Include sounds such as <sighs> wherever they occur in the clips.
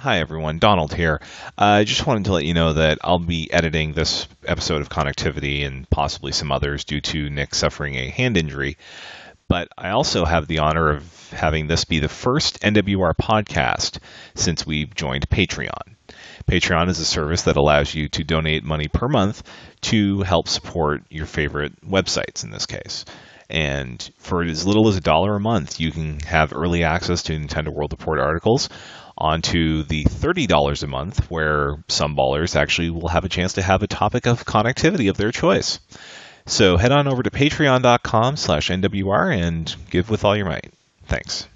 Hi, everyone. Donald here. I uh, just wanted to let you know that I'll be editing this episode of Connectivity and possibly some others due to Nick suffering a hand injury. But I also have the honor of having this be the first NWR podcast since we've joined Patreon. Patreon is a service that allows you to donate money per month to help support your favorite websites in this case. And for as little as a dollar a month, you can have early access to Nintendo World Report articles onto the $30 a month, where some ballers actually will have a chance to have a topic of connectivity of their choice. So head on over to patreon.com slash NWR and give with all your might. Thanks.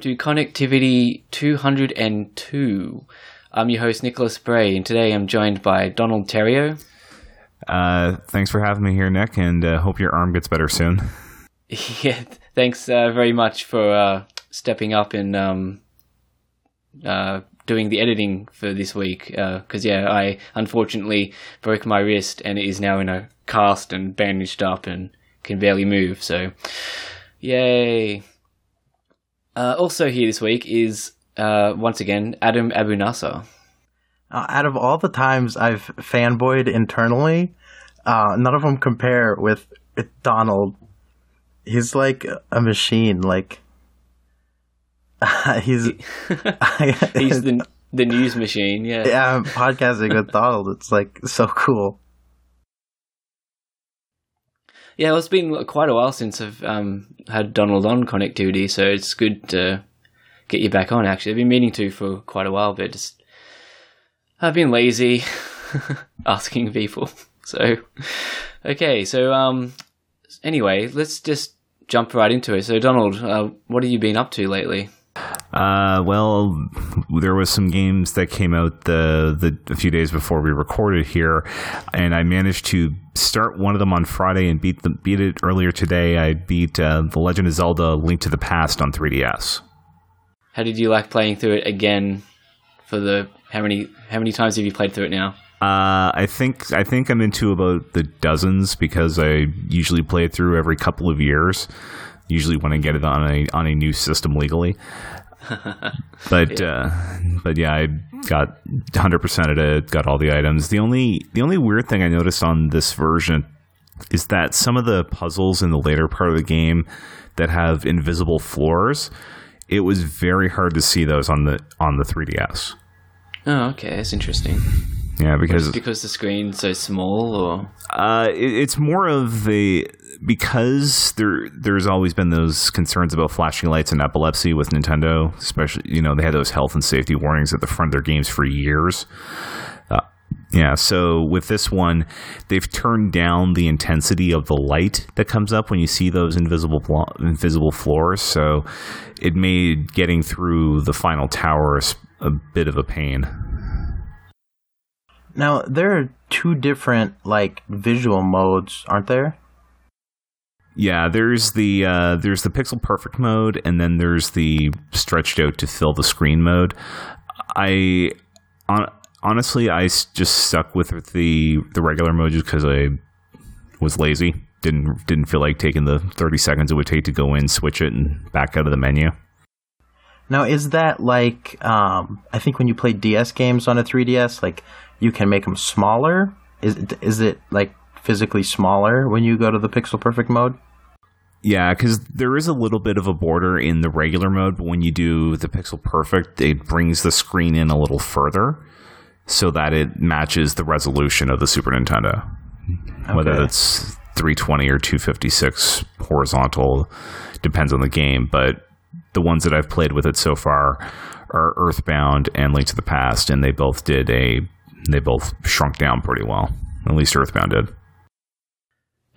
To Connectivity 202. I'm your host, Nicholas Bray, and today I'm joined by Donald Theriault. Uh, thanks for having me here, Nick, and uh, hope your arm gets better soon. <laughs> yeah, thanks uh, very much for uh, stepping up and um, uh, doing the editing for this week. Because, uh, yeah, I unfortunately broke my wrist and it is now in a cast and bandaged up and can barely move, so yay. Uh, also here this week is uh, once again Adam Abou-Nasr. Uh, out of all the times I've fanboyed internally, uh, none of them compare with, with Donald. He's like a machine. Like <laughs> he's <laughs> he's the <laughs> the news machine. Yeah, yeah. Podcasting with Donald, it's like so cool. Yeah, well, it's been quite a while since I've um, had Donald on connectivity, so it's good to get you back on. Actually, I've been meaning to for quite a while, but just I've been lazy <laughs> asking people. <laughs> So, okay, so um, anyway, let's just jump right into it. So, Donald, uh, what have you been up to lately? Uh, well, there was some games that came out the, the a few days before we recorded here, and I managed to start one of them on Friday and beat the beat it earlier today. I beat uh, the Legend of Zelda: Link to the Past on 3DS. How did you like playing through it again? For the how many how many times have you played through it now? Uh, I think I think I'm into about the dozens because I usually play it through every couple of years. Usually when I get it on a on a new system legally. But yeah. Uh, but yeah, I got 100% of it, got all the items. The only the only weird thing I noticed on this version is that some of the puzzles in the later part of the game that have invisible floors, it was very hard to see those on the on the 3DS. Oh, okay, that's interesting. Yeah, because because the screen's so small, or uh, it, it's more of the because there there's always been those concerns about flashing lights and epilepsy with Nintendo, especially you know they had those health and safety warnings at the front of their games for years. Uh, yeah, so with this one, they've turned down the intensity of the light that comes up when you see those invisible invisible floors. So it made getting through the final tower a bit of a pain. Now there are two different like visual modes, aren't there? Yeah, there's the uh, there's the pixel perfect mode, and then there's the stretched out to fill the screen mode. I on, honestly, I just stuck with the the regular mode just because I was lazy. Didn't didn't feel like taking the thirty seconds it would take to go in, switch it, and back out of the menu. Now, is that like um, I think when you play DS games on a 3DS, like you can make them smaller? Is is it like physically smaller when you go to the pixel perfect mode? Yeah, because there is a little bit of a border in the regular mode, but when you do the pixel perfect, it brings the screen in a little further so that it matches the resolution of the Super Nintendo. Okay. Whether it's 320 or 256 horizontal. Depends on the game, but the ones that I've played with it so far are Earthbound and Link to the Past, and they both did a they both shrunk down pretty well. At least Earthbound did.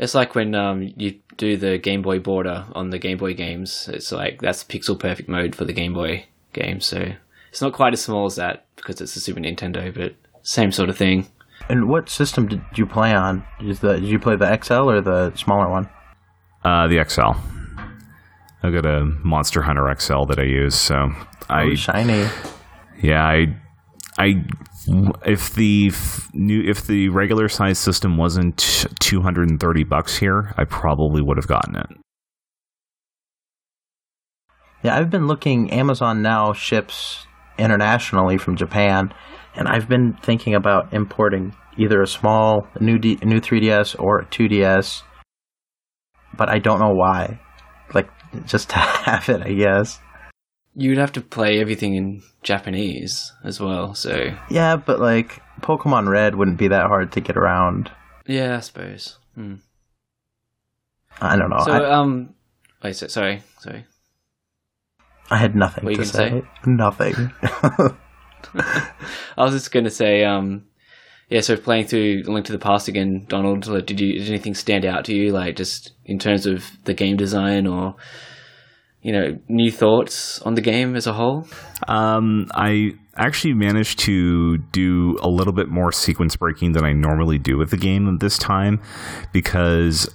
It's like when um, you do the Game Boy border on the Game Boy games. It's like that's pixel perfect mode for the Game Boy game. So it's not quite as small as that because it's a Super Nintendo, but same sort of thing. And what system did you play on? Is the did you play the XL or the smaller one? Uh, the XL. I've got a Monster Hunter XL that I use, so I Oh, shiny. yeah I I if the new if the regular size system wasn't 230 bucks here, I probably would have gotten it. Yeah, I've been looking. Amazon now ships internationally from Japan, and I've been thinking about importing either a small new D, new 3DS or a 2DS, but I don't know why. Like just <laughs> to have it, I guess. You'd have to play everything in Japanese as well. So Yeah, but like Pokemon Red wouldn't be that hard to get around. yeah, I suppose. Hmm. I don't know. So I, um, wait, so, sorry, sorry. I had nothing what to say. gonna Nothing. <laughs> <laughs> I was just going to say, um, yeah. So playing through Link to the Past again, Donald, like, did you did anything stand out to you, like just in terms of the game design or you know new thoughts on the game as a whole? Um, I actually managed to do a little bit more sequence breaking than I normally do with the game this time because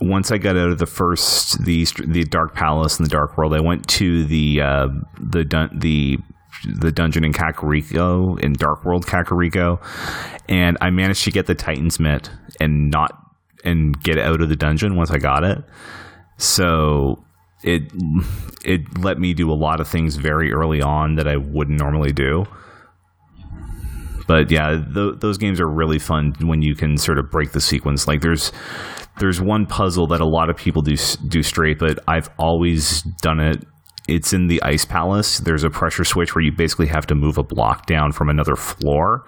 once I got out of the first the the Dark Palace and the Dark World, I went to the uh, the dun- the the dungeon in Kakariko in Dark World Kakariko, and I managed to get the Titan's Mitt and not and get out of the dungeon once I got it. So it it let me do a lot of things very early on that I wouldn't normally do. But yeah, th- those games are really fun when you can sort of break the sequence. Like there's there's one puzzle that a lot of people do do straight, but I've always done it. It's in the ice palace. There's a pressure switch where you basically have to move a block down from another floor.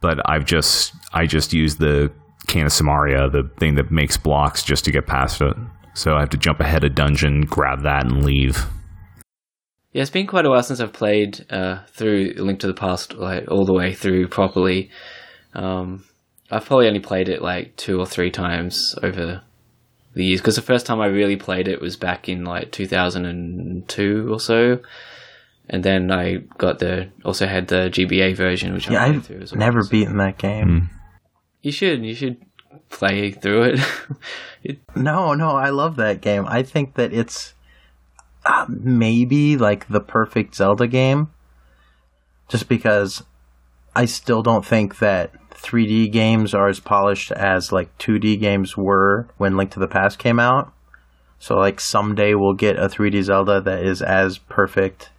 But I've just I just used the Cane of Somaria, the thing that makes blocks, just to get past it. So I have to jump ahead a dungeon, grab that, and leave. Yeah, it's been quite a while since I've played uh, through Link to the Past, like all the way through properly. Um, I've probably only played it like two or three times over the years because the first time I really played it was back in like 2002 or so, and then I got the also had the GBA version, which yeah, I played I've through as well. never beaten that game. You should, you should play through it. <laughs> it No, no, I love that game. I think that it's uh, maybe like the perfect Zelda game. Just because I still don't think that 3D games are as polished as like 2D games were when Link to the Past came out. So like someday we'll get a 3D Zelda that is as perfect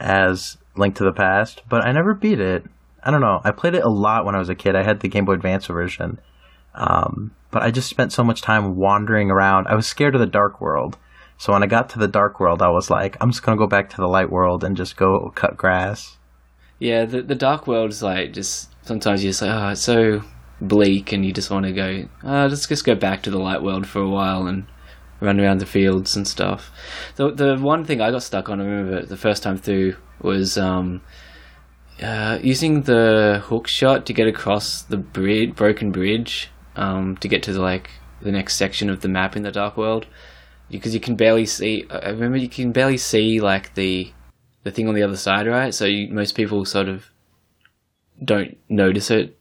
as Link to the Past, but I never beat it. I don't know. I played it a lot when I was a kid. I had the Game Boy Advance version. Um, but I just spent so much time wandering around. I was scared of the dark world. So when I got to the dark world, I was like, I'm just going to go back to the light world and just go cut grass. Yeah, the the dark world is like just sometimes you're just like, oh, it's so bleak, and you just want to go, oh, let's just go back to the light world for a while and run around the fields and stuff. The the one thing I got stuck on, I remember the first time through was um, uh, using the hook shot to get across the bridge, broken bridge, um, to get to the like the next section of the map in the dark world, because you can barely see. I remember you can barely see like the the thing on the other side, right? So you, most people sort of don't notice it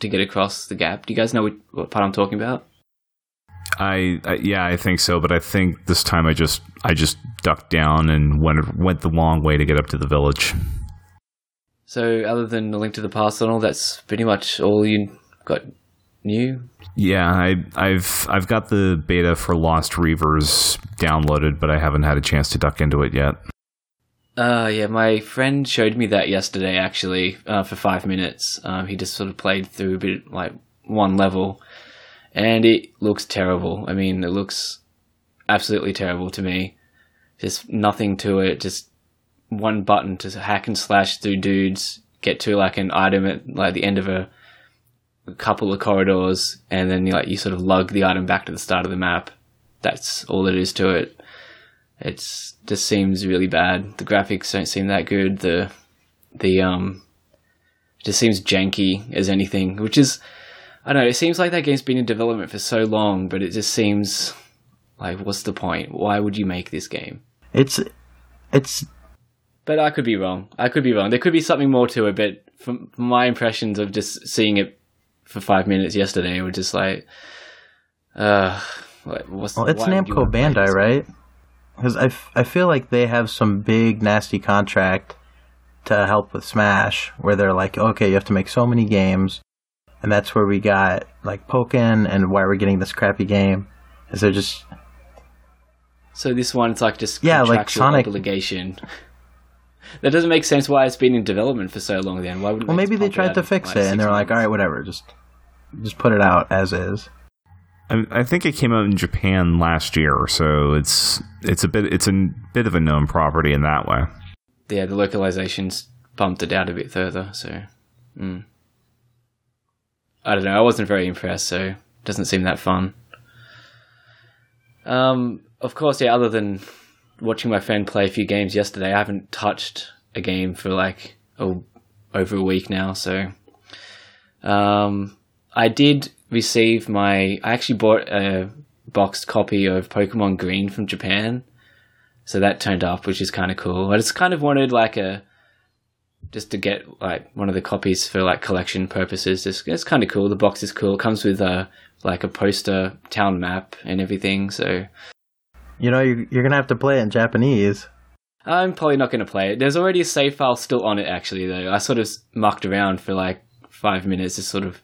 to get across the gap. Do you guys know what, what part I'm talking about? I, I yeah, I think so, but I think this time I just I just ducked down and went went the long way to get up to the village. So other than the link to the past and all, that's pretty much all you got new. Yeah, I, I've I've got the beta for Lost Reavers downloaded, but I haven't had a chance to duck into it yet. Uh, yeah, my friend showed me that yesterday actually uh, for five minutes. Um, he just sort of played through a bit like one level, and it looks terrible. I mean, it looks absolutely terrible to me. Just nothing to it. Just one button to hack and slash through dudes, get to like an item at like the end of a, a couple of corridors, and then you like you sort of lug the item back to the start of the map. that's all there is to it. It's just seems really bad. The graphics don't seem that good. The the um it just seems janky as anything, which is I don't know. It seems like that game's been in development for so long, but it just seems like what's the point? Why would you make this game? It's it's But I could be wrong. I could be wrong. There could be something more to it, but from my impressions of just seeing it for five minutes yesterday, were just like, uh, like, what's well, it's Namco Bandai, right? Because I, f- I feel like they have some big nasty contract to help with Smash, where they're like, okay, you have to make so many games, and that's where we got like Pokken, and why we're getting this crappy game. Is they're just So this one's like just Yeah, like Sonic- obligation. <laughs> That doesn't make sense. Why it's been in development for so long? Then why would well, maybe they tried to fix it, and they're like, all right, whatever, just just put it out as is. I, I think it came out in Japan last year, so it's it's a bit it's a bit of a known property in that way. yeah, the localizations bumped it out a bit further. So, mm. I don't know. I wasn't very impressed. So, it doesn't seem that fun. Um, of course, yeah. Other than watching my friend play a few games yesterday, I haven't touched a game for like oh, over a week now. So, um, I did receive my. I actually bought a boxed copy of Pokemon Green from Japan. So that turned up, which is kind of cool. I just kind of wanted like a just to get like one of the copies for like collection purposes. It's, it's kind of cool. The box is cool. It comes with a like a poster town map and everything. So You know, you're, you're gonna have to play it in Japanese. I'm probably not going to play it. There's already a save file still on it actually though. I sort of mucked around for like five minutes, just sort of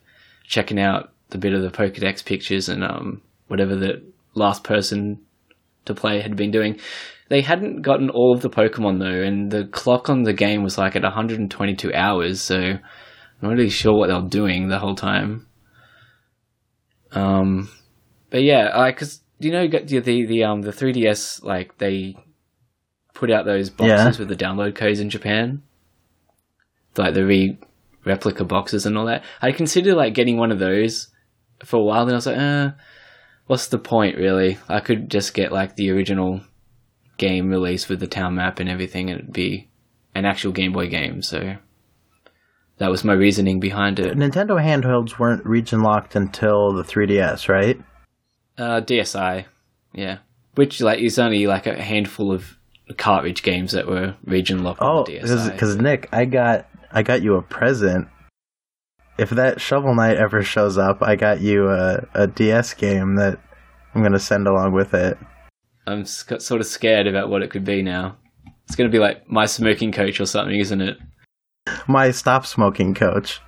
checking out the bit of the Pokedex pictures and um whatever the last person to play had been doing. They hadn't gotten all of the Pokemon though, and the clock on the game was like at 122 hours, so I'm not really sure what they were doing the whole time. Um, but yeah, I because you know the the the um the 3DS like they put out those boxes with the download codes in Japan, like the re replica boxes and all that. I considered like getting one of those for a while, then I was like, uh, what's the point really? I could just get like the original game release with the town map and everything, and it'd be an actual Game Boy game. So that was my reasoning behind it. Nintendo handhelds weren't region locked until the 3DS, right? Uh, DSi, yeah, which like is only like a handful of cartridge games that were region locked Oh, because Nick, I got I got you a present. If that Shovel Knight ever shows up, I got you a, a DS game that I'm gonna send along with it. I'm sc- sort of scared about what it could be now. It's going to be like my smoking coach or something, isn't it? My stop smoking coach.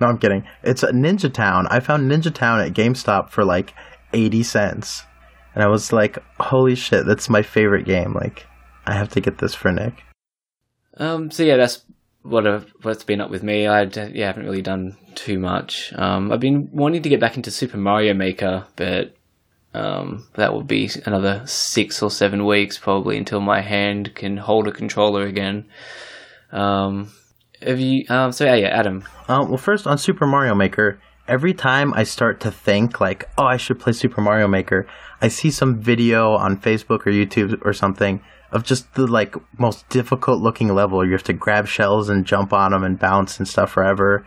No, I'm kidding. It's a Ninja Town. I found Ninja Town at GameStop for like 80 cents. And I was like, holy shit, that's my favorite game. Like, I have to get this for Nick. Um, so yeah, that's what i what's been up with me. I yeah haven't really done too much. Um, I've been wanting to get back into Super Mario Maker, but um, that will be another six or seven weeks probably until my hand can hold a controller again. Um, have you? Um, so yeah, yeah, Adam. Um, well, first on Super Mario Maker, every time I start to think like, oh, I should play Super Mario Maker, I see some video on Facebook or YouTube or something of just the like most difficult looking level. You have to grab shells and jump on them and bounce and stuff forever.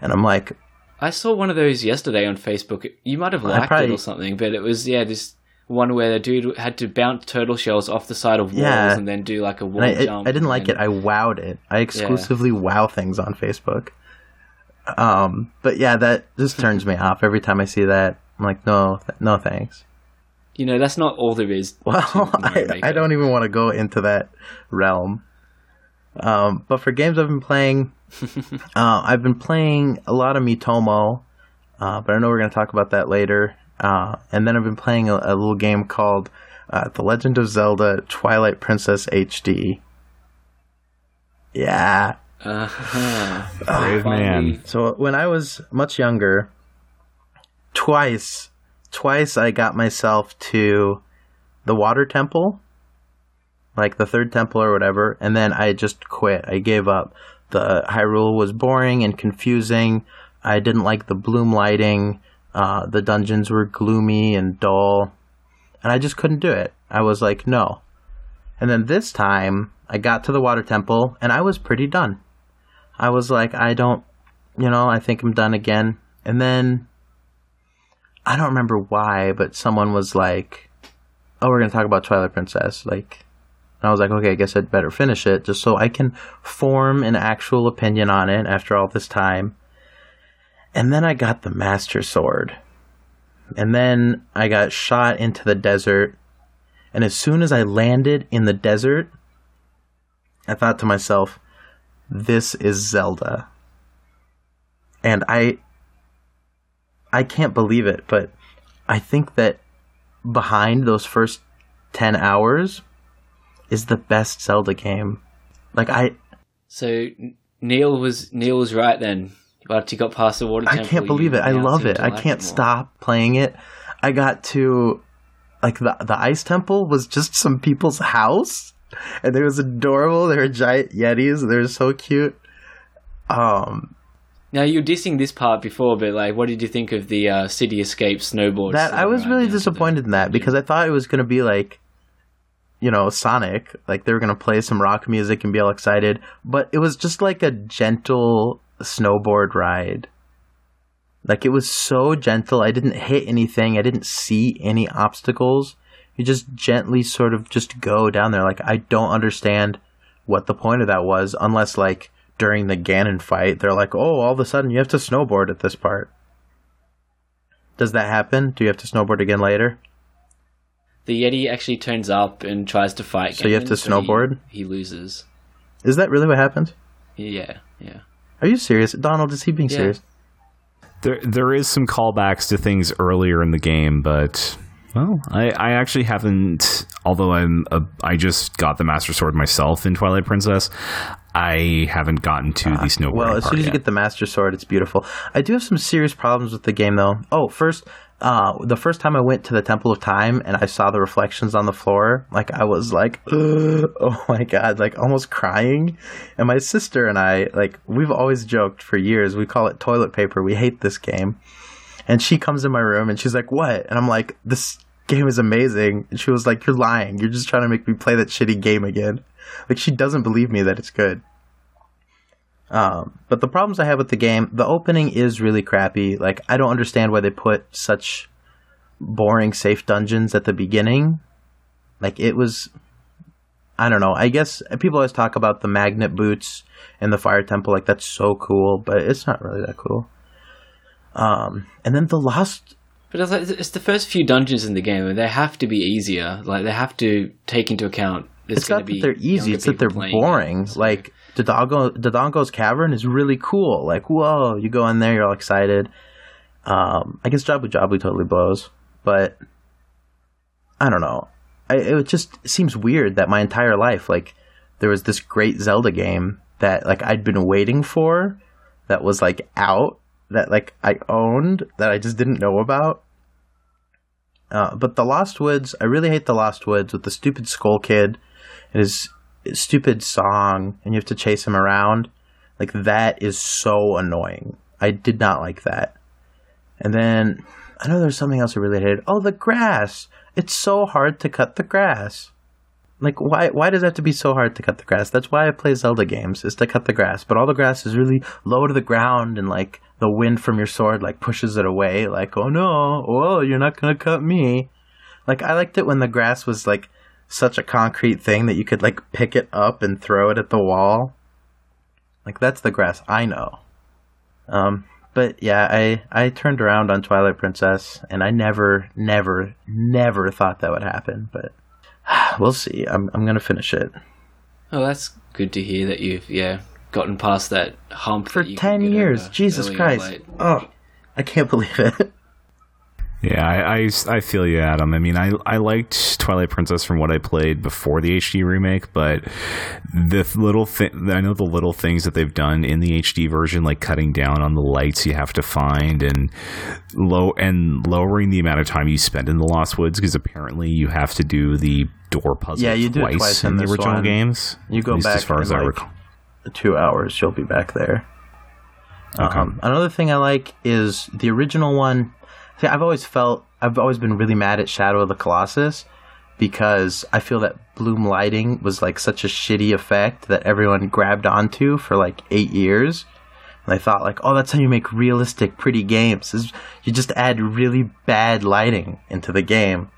And I'm like, I saw one of those yesterday on Facebook. You might have I liked it or something, but it was yeah this one where the dude had to bounce turtle shells off the side of walls Yeah. and then do like a wall I, I, jump. I didn't like it. I wowed it. I exclusively wow things on Facebook. Um, but yeah, that just turns me off every time I see that. I'm like, no, th- no, thanks. You know, that's not all there is. Well, to <laughs> I, I don't even want to go into that realm. Um, but for games I've been playing, <laughs> uh, I've been playing a lot of Miitomo, uh, but I know we're going to talk about that later. Uh, and then I've been playing a, a little game called uh, The Legend of Zelda Twilight Princess HD. Yeah. Uh-huh. Brave man. So when I was much younger, twice, twice I got myself to the water temple, like the third temple or whatever, and then I just quit. I gave up. The Hyrule was boring and confusing. I didn't like the bloom lighting. Uh, the dungeons were gloomy and dull. and I just couldn't do it. I was like, no. And then this time, I got to the water temple, and I was pretty done. I was like, I don't, you know, I think I'm done again. And then, I don't remember why, but someone was like, oh, we're going to talk about Twilight Princess. Like, and I was like, okay, I guess I'd better finish it just so I can form an actual opinion on it after all this time. And then I got the Master Sword. And then I got shot into the desert. And as soon as I landed in the desert, I thought to myself, this is Zelda. And I I can't believe it, but I think that behind those first 10 hours is the best Zelda game. Like I So Neil was Neil was right then. But you got past the water I can't believe it. I love it. I like can't more. stop playing it. I got to like the the ice temple was just some people's house, and it was adorable. They were giant yetis. They were so cute. Um, Now you were dissing this part before, but like, what did you think of the uh, city escape snowboard? that I was really disappointed in that because I thought it was going to be like, you know, Sonic. Like they were going to play some rock music and be all excited, but it was just like a gentle snowboard ride. Like it was so gentle. I didn't hit anything. I didn't see any obstacles. You just gently sort of just go down there. Like I don't understand what the point of that was unless like during the Ganon fight, they're like, "Oh, all of a sudden you have to snowboard at this part." Does that happen? Do you have to snowboard again later? The Yeti actually turns up and tries to fight. So you have to but he- snowboard? He, loses. Is that really what happened? Yeah, yeah. Are you serious? Donald, is he being Yeah. serious? There, there is some callbacks to things earlier in the game, but well, I, I actually haven't. Although I'm, a, I just got the Master Sword myself in Twilight Princess. I haven't gotten to the snowboarding Ah, Well, as soon as you yet. get the Master Sword, it's beautiful. I do have some serious problems with the game, though. Oh, first, uh, the first time I went to the Temple of Time and I saw the reflections on the floor, like I was like, <gasps> oh my god, like almost crying. And my sister and I, like, we've always joked for years. We call it toilet paper. We hate this game. And she comes in my room and she's like, "What?" And I'm like, "This game is amazing." And she was like, "You're lying. You're just trying to make me play that shitty game again." Like she doesn't believe me that it's good. Um, but the problems I have with the game, the opening is really crappy. Like I don't understand why they put such boring safe dungeons at the beginning. Like it was I don't know. I guess people always talk about the magnet boots and the fire temple like that's so cool, but it's not really that cool. Um, and then the last But it's, like, it's the first few dungeons in the game, and they have to be easier. Like they have to take into account. It's not that they're easy; it's that they're boring. Like Dodongo, Dodongo's Cavern is really cool. Like, whoa, you go in there, you're all excited. Um, I guess Jabu Jabu totally blows, but I don't know. I, it just seems weird that my entire life, like, there was this great Zelda game that like I'd been waiting for, that was like out, that like I owned, that I just didn't know about. Uh, but the Lost Woods, I really hate the Lost Woods with the stupid Skull Kid his stupid song, and you have to chase him around. Like that is so annoying. I did not like that. And then I know there's something else I really hated. Oh, the grass! It's so hard to cut the grass. Like why? Why does it have to be so hard to cut the grass? That's why I play Zelda games is to cut the grass. But all the grass is really low to the ground, and like the wind from your sword like pushes it away. Like oh no, oh you're not gonna cut me. Like I liked it when the grass was like such a concrete thing that you could like pick it up and throw it at the wall. Like that's the grass I know. Um, but yeah, I I turned around on Twilight Princess, and I never, never, never thought that would happen. But <sighs> we'll see. I'm I'm gonna finish it Oh, that's good to hear that you've yeah gotten past that hump for that ten years. Jesus Christ! Oh, I can't <laughs> believe it. Yeah, I, I, I feel you, Adam. I mean, I, I liked Twilight Princess from what I played before the HD remake, but the little thing, I know the little things that they've done in the HD version, like cutting down on the lights you have to find and low and lowering the amount of time you spend in the Lost Woods because apparently you have to do the door puzzle Yeah, you do it twice, twice in, in the original one. games. You go back as far as in, I like, recall. Two hours, you'll be back there. Okay. Um, another thing I like is the original one. See, I've always felt I've always been really mad at Shadow of the Colossus because I feel that bloom lighting was like such a shitty effect that everyone grabbed onto for like eight years. And I thought like, oh, that's how you make realistic, pretty games. Is you just add really bad lighting into the game.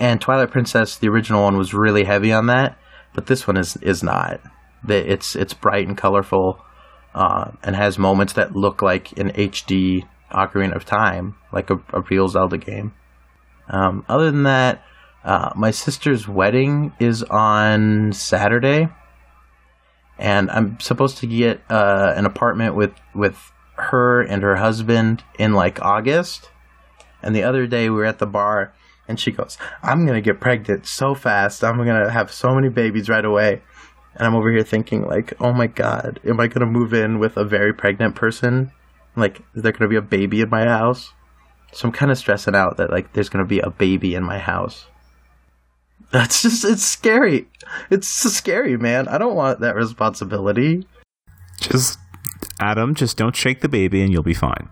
And Twilight Princess, the original one, was really heavy on that, but this one is is not. It's it's bright and colorful, uh, and has moments that look like an HD Ocarina of Time, like a, a real Zelda game. Um, other than that, uh, my sister's wedding is on Saturday, and I'm supposed to get uh, an apartment with with her and her husband in like August. And the other day we were at the bar, and she goes, "I'm gonna get pregnant so fast. I'm gonna have so many babies right away." And I'm over here thinking, like, "Oh my god, am I gonna move in with a very pregnant person? Like, is there gonna be a baby in my house?" So I'm kind of stressing out that like there's gonna be a baby in my house. That's <laughs> just it's scary. It's so scary, man. I don't want that responsibility. Just Adam, just don't shake the baby and you'll be fine.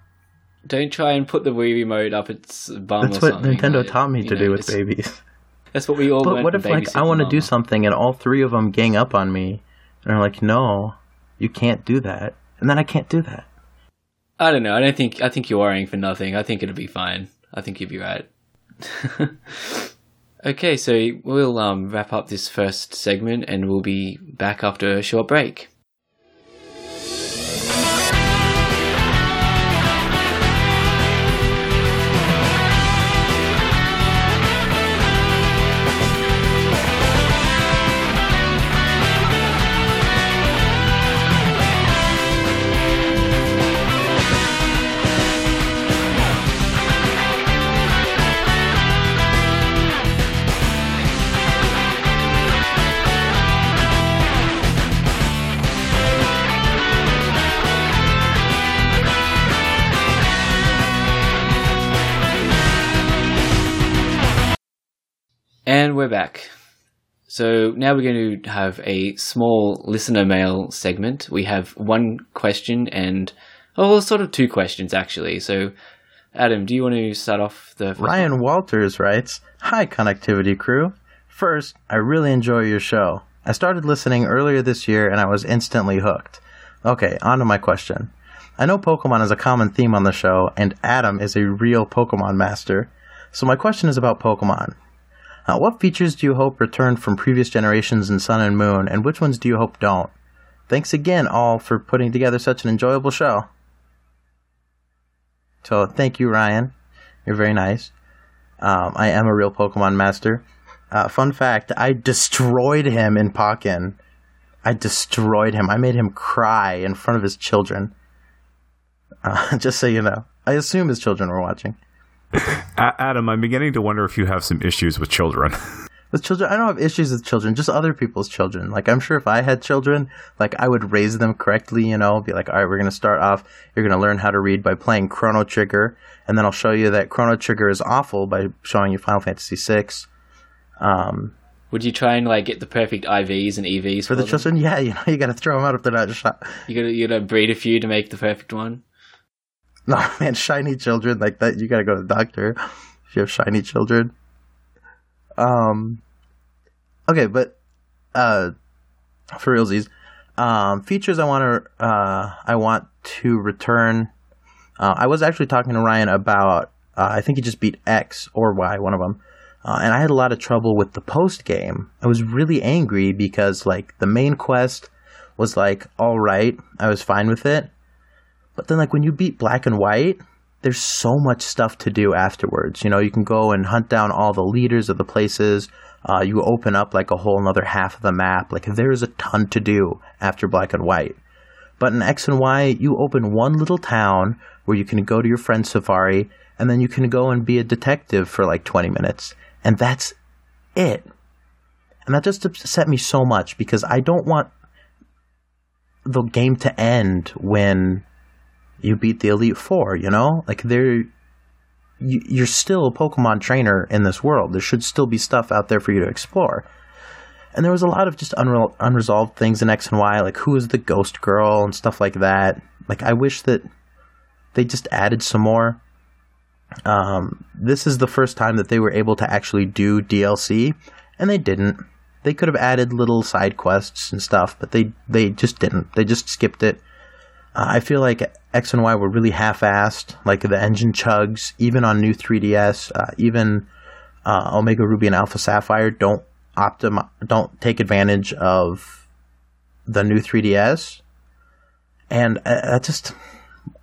Don't try and put the Wii remote up its bum. That's or what something, Nintendo like, taught me to know, do with babies. <laughs> That's what we all. But what if like I want to do something and all three of them gang up on me and are like, "No, you can't do that," and then I can't do that. I don't know. I don't think. I think you're worrying for nothing. I think it'll be fine. I think you'll be right. <laughs> okay, so we'll um, wrap up this first segment, and we'll be back after a short break. And we're back. So now we're going to have a small listener mail segment. We have one question and, oh, well, sort of two questions actually. So, Adam, do you want to start off the Ryan Walters writes, "Hi, connectivity crew. First, I really enjoy your show. I started listening earlier this year and I was instantly hooked. Okay, on to my question. I know Pokemon is a common theme on the show, and Adam is a real Pokemon master. So my question is about Pokemon. Uh, what features do you hope return from previous generations in Sun and Moon, and which ones do you hope don't? Thanks again, all, for putting together such an enjoyable show. So, thank you, Ryan. You're very nice. Um, I am a real Pokemon master. Uh, fun fact: I destroyed him in Pokken. I destroyed him. I made him cry in front of his children. Uh, <laughs> just so you know, I assume his children were watching. A- Adam, I'm beginning to wonder if you have some issues with children. <laughs> With children, I don't have issues with children, just other people's children. Like, I'm sure if I had children, like, I would raise them correctly, you know, be like, all right, we're going to start off, you're going to learn how to read by playing Chrono Trigger, and then I'll show you that Chrono Trigger is awful by showing you Final Fantasy VI. Um, Would you try and like get the perfect IVs and EVs for the them? children, <laughs> yeah, you know, you got to throw them out if they're not shot. <laughs> You gotta you gotta breed a few to make the perfect one. <laughs> No, man, shiny children like that, you got to go to the doctor if you have shiny children. Um, okay, but uh, for realsies, um, features I want to uh, I want to return. Uh, I was actually talking to Ryan about. Uh, I think he just beat X or Y, one of them. Uh, and I had a lot of trouble with the post game. I was really angry because like the main quest was like all right, I was fine with it. But then like when you beat Black and White, there's so much stuff to do afterwards. You know, you can go and hunt down all the leaders of the places. Uh, you open up like a whole another half of the map. Like there's a ton to do after Black and White. But in X and Y, you open one little town where you can go to your friend's safari, and then you can go and be a detective for like 20 minutes, and that's it. And that just upset me so much because I don't want the game to end when you beat the Elite Four, you know? Like, they're. You, you're still a Pokemon trainer in this world. There should still be stuff out there for you to explore. And there was a lot of just unre- unresolved things in X and Y, like who is the ghost girl and stuff like that. Like, I wish that they just added some more. Um, this is the first time that they were able to actually do DLC, and they didn't. They could have added little side quests and stuff, but they they just didn't. They just skipped it. Uh, I feel like X and Y were really half-assed. Like the engine chugs, even on new 3DS, uh, even uh, Omega Ruby and Alpha Sapphire don't optim don't take advantage of the new 3DS, and I, I just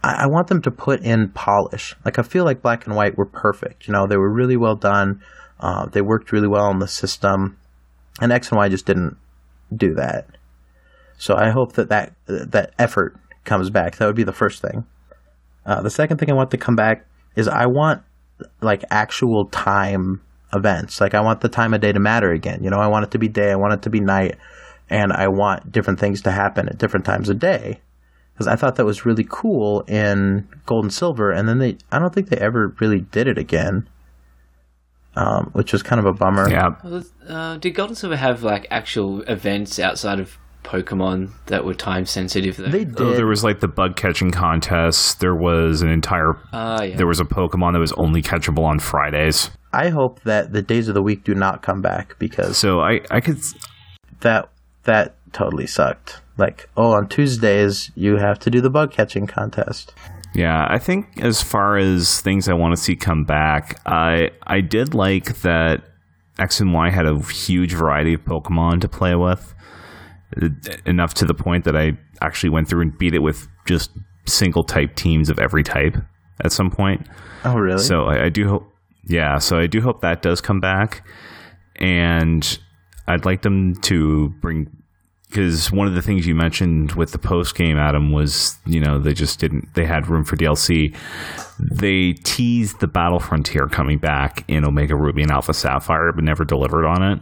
I, I want them to put in polish. Like I feel like Black and White were perfect. You know, they were really well done. Uh, they worked really well on the system, and X and Y just didn't do that. So I hope that that that effort comes back. That would be the first thing. Uh, the second thing I want to come back is I want like actual time events. Like I want the time of day to matter again. You know, I want it to be day, I want it to be night, and I want different things to happen at different times of day. Because I thought that was really cool in Gold and Silver, and then they I don't think they ever really did it again. Um, which was kind of a bummer. Yeah. Uh, did Gold and Silver have like actual events outside of Pokemon that were time sensitive? Though? They did. Oh, there was like the bug catching contest. There was an entire. Ah, yeah. There was a Pokemon that was only catchable on Fridays. I hope that the days of the week do not come back because So I, I could. that that totally sucked. Like, oh, on Tuesdays you have to do the bug catching contest. Yeah, I think as far as things I want to see come back, I I did like that X and Y had a huge variety of Pokemon to play with, enough to the point that I actually went through and beat it with just single type teams of every type at some point. Oh, really? So I, I do hope, yeah. So I do hope that does come back, and I'd like them to bring because one of the things you mentioned with the post game, Adam, was you know they just didn't they had room for DLC. They teased the Battle Frontier coming back in Omega Ruby and Alpha Sapphire, but never delivered on it.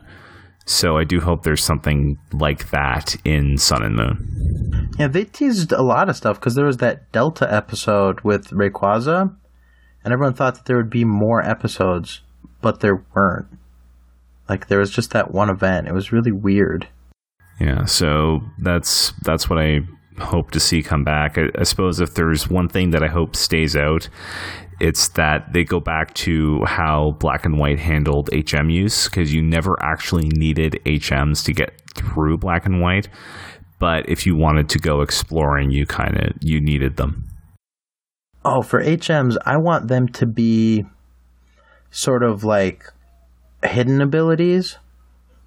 So I do hope there's something like that in Sun and Moon. yeah, they teased a lot of stuff because there was that Delta episode with Rayquaza, and everyone thought that there would be more episodes, but there weren't. Like there was just that one event. It was really weird. Yeah, so that's that's what I hope to see come back. I, I suppose if there's one thing that I hope stays out, it's that they go back to how Black and White handled HM use because you never actually needed HMs to get through Black and White, but if you wanted to go exploring, you kind of you needed them. Oh, for HMs, I want them to be sort of like hidden abilities.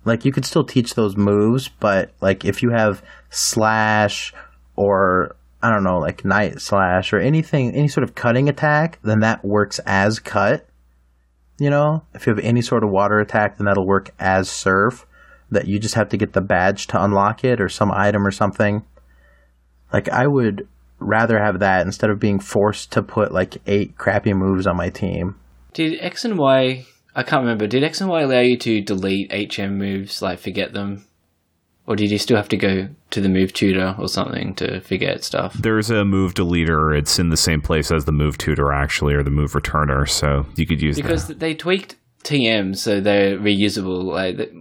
Like you could still teach those moves, but like if you have slash or I don't know, like night slash or anything, any sort of cutting attack, then that works as cut. You know, if you have any sort of water attack, then that'll work as surf. That you just have to get the badge to unlock it or some item or something. Like I would rather have that instead of being forced to put like eight crappy moves on my team. Did X and Y? I can't remember. Did X and Y allow you to delete HM moves, like forget them, or did you still have to go to the move tutor or something to forget stuff? There's a move deleter. It's in the same place as the move tutor, actually, or the move returner. So you could use that. Because that. they tweaked TM so they're reusable. Like,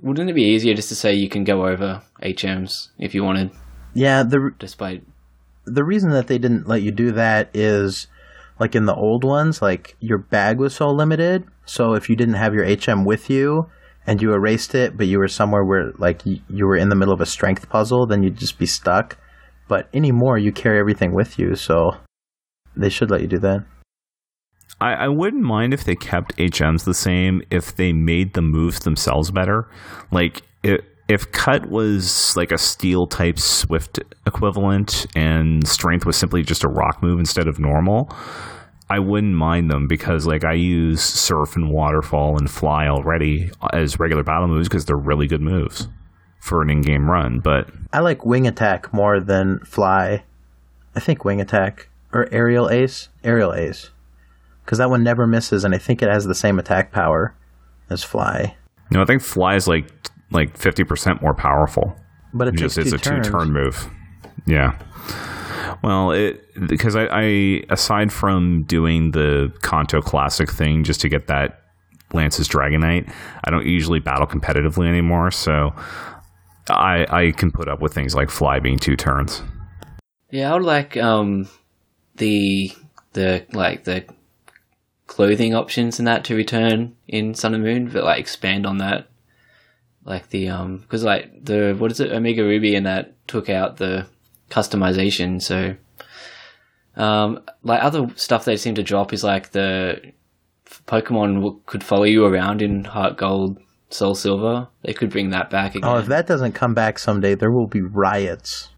wouldn't it be easier just to say you can go over HMs if you wanted, Yeah, the despite? the reason that they didn't let you do that is like in the old ones, like your bag was so limited. So if you didn't have your HM with you and you erased it, but you were somewhere where like you were in the middle of a strength puzzle, then you'd just be stuck. But anymore, you carry everything with you, so they should let you do that. I, I wouldn't mind if they kept HMs the same if they made the moves themselves better. Like if if cut was like a steel type swift equivalent and strength was simply just a rock move instead of normal, I wouldn't mind them because like I use surf and waterfall and fly already as regular battle moves because they're really good moves for an in-game run. But I like wing attack more than fly. I think wing attack or aerial ace, aerial ace, because that one never misses, and I think it has the same attack power as fly. no, I think fly is like like fifty percent more powerful. But it just is a turns. two turn move. Yeah. Well, it because I, I aside from doing the Kanto Classic thing just to get that Lance's Dragonite, I don't usually battle competitively anymore. So I I can put up with things like Fly being two turns. Yeah, I would like um the the like the clothing options and that to return in Sun and Moon, but like expand on that. Like the um, because like the what is it, Omega Ruby and that took out the customization. So, um, like other stuff they seem to drop is like the Pokemon could follow you around in Heart Gold, Soul Silver. They could bring that back again. Oh, if that doesn't come back someday, there will be riots.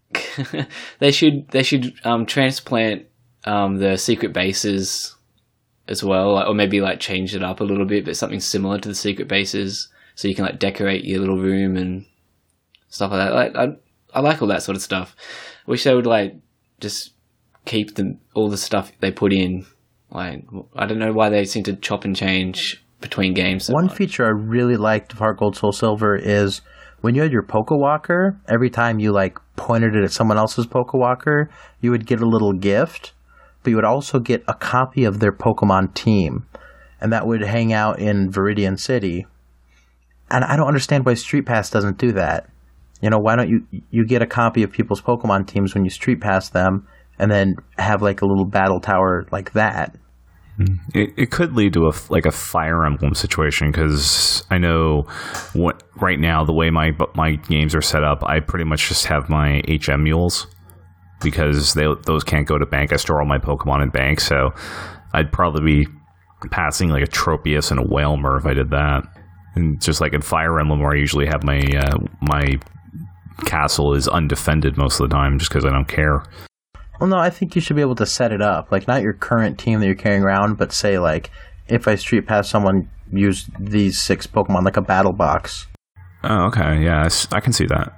<laughs> they should they should um, transplant um, the secret bases as well, like, or maybe like change it up a little bit, but something similar to the secret bases, so you can like decorate your little room and stuff like that. Like I, I like all that sort of stuff. I Wish they would like just keep them all the stuff they put in. Like I don't know why they seem to chop and change between games. So One much. feature I really liked of Heart Gold Soul Silver is when you had your Pokewalker, every time you like pointed it at someone else's Pokewalker, you would get a little gift, but you would also get a copy of their Pokemon team. And that would hang out in Viridian City. And I don't understand why Street Pass doesn't do that. You know, why don't you you get a copy of people's Pokemon teams when you Street Pass them and then have like a little battle tower like that? It, it could lead to a like a Fire Emblem situation because I know what right now the way my my games are set up, I pretty much just have my HM mules because they those can't go to bank. I store all my Pokemon in bank, so I'd probably be passing like a Tropius and a Wailmer if I did that. And just like in Fire Emblem, where I usually have my uh, my castle is undefended most of the time, just because I don't care. Well, no, I think you should be able to set it up. Like, not your current team that you're carrying around, but say, like, if I street pass someone, use these six Pokemon, like a battle box. Oh, okay, yeah, I s- I can see that.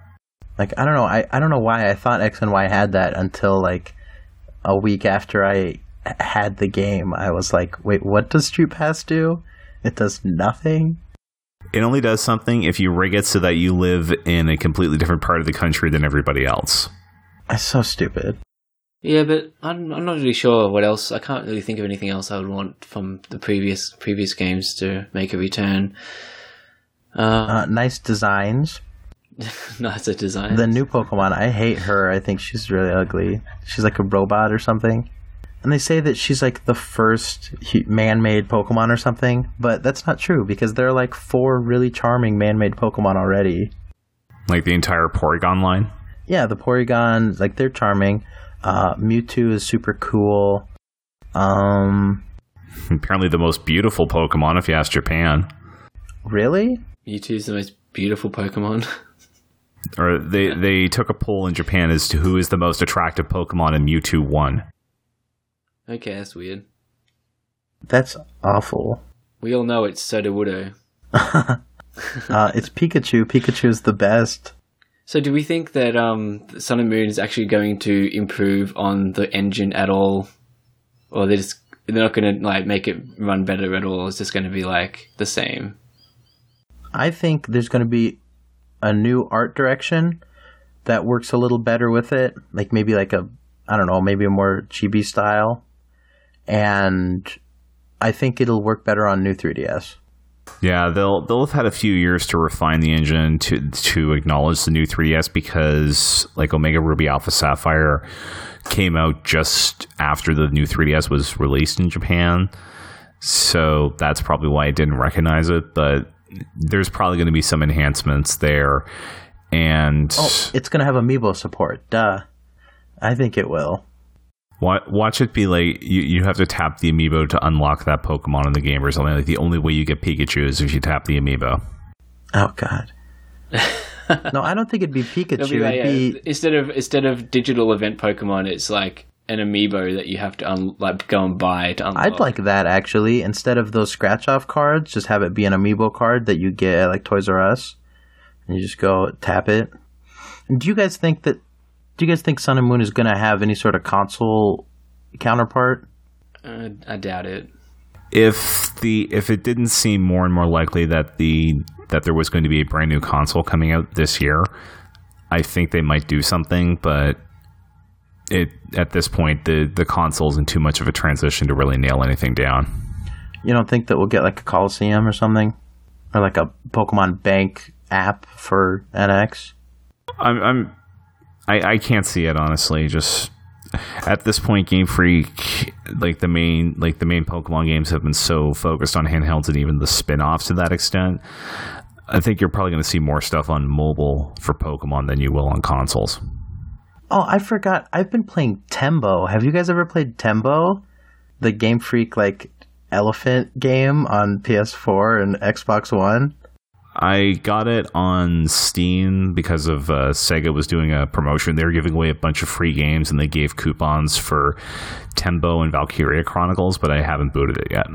Like, I don't know. I, I don't know why I thought X and Y had that until, like, a week after I had the game. I was like, wait, what does Street Pass do? It does nothing? It only does something if you rig it so that you live in a completely different part of the country than everybody else. That's so stupid. Yeah, but I'm I'm not really sure what else. I can't really think of anything else I would want from the previous previous games to make a return. Uh, Uh, nice designs. <laughs> nice a design. The new Pokemon, I hate her. I think she's really ugly. She's like a robot or something. And they say that she's like the first man-made Pokemon or something, but that's not true because there are like four really charming man-made Pokemon already. Like the entire Porygon line. Yeah, the Porygon, like they're charming. Uh, Mewtwo is super cool. Um, <laughs> Apparently, the most beautiful Pokemon, if you ask Japan. really? Mewtwo is the most beautiful Pokemon. Or they they took a poll in Japan as to who is the most attractive Pokemon, and Mewtwo won. Okay, that's weird. That's awful. We all know it's Sudowoodo. <laughs> Uh, it's Pikachu. Pikachu's the best. So, do we think that um, Sun and Moon is actually going to improve on the engine at all, or they're just they're not going to like make it run better at all? It's just going to be like the same. I think there's going to be a new art direction that works a little better with it. Like maybe like a, I don't know, maybe a more chibi style. And I think it'll work better on new 3DS. Yeah, they'll they'll have had a few years to refine the engine to to acknowledge the new 3DS because like Omega Ruby Alpha Sapphire came out just after the new 3DS was released in Japan. So that's probably why I didn't recognize it, but there's probably going to be some enhancements there. And Oh, it's going to have amiibo support. Duh. I think it will. Wa- Watch it be like you, you have to tap the amiibo to unlock that Pokemon in the game or something. Like the only way you get Pikachu is if you tap the amiibo. Oh, God. <laughs> no, I don't think it'd be It'll Pikachu. be like, it'd uh, be, instead of instead of digital event Pokemon, it's like an amiibo that you have to un- like go and buy to unlock. I'd like that actually. Instead of those scratch off cards, just have it be an amiibo card that you get at like Toys R Us. And you just go tap it. Do you guys think that do you guys think Sun and Moon is gonna have any sort of console counterpart? Uh, I doubt it. If the if it didn't seem more and more likely that the that there was going to be a brand new console coming out this year, I think they might do something. But it at this point the the console's in too much of a transition to really nail anything down. You don't think that we'll get like a Coliseum or something? Or like a Pokemon Bank app for NX? I'm, I'm I, I can't see it honestly. Just at this point, Game Freak, like the main like the main Pokemon games have been so focused on handhelds and even the spin-offs to that extent. I think you're probably going to see more stuff on mobile for Pokemon than you will on consoles. Oh, I forgot. I've been playing Tembo. Have you guys ever played Tembo? The Game Freak like elephant game on PS4 and Xbox One. I got it on Steam because of uh, Sega was doing a promotion. They were giving away a bunch of free games, and they gave coupons for Tembo and Valkyria Chronicles, but I haven't booted it yet.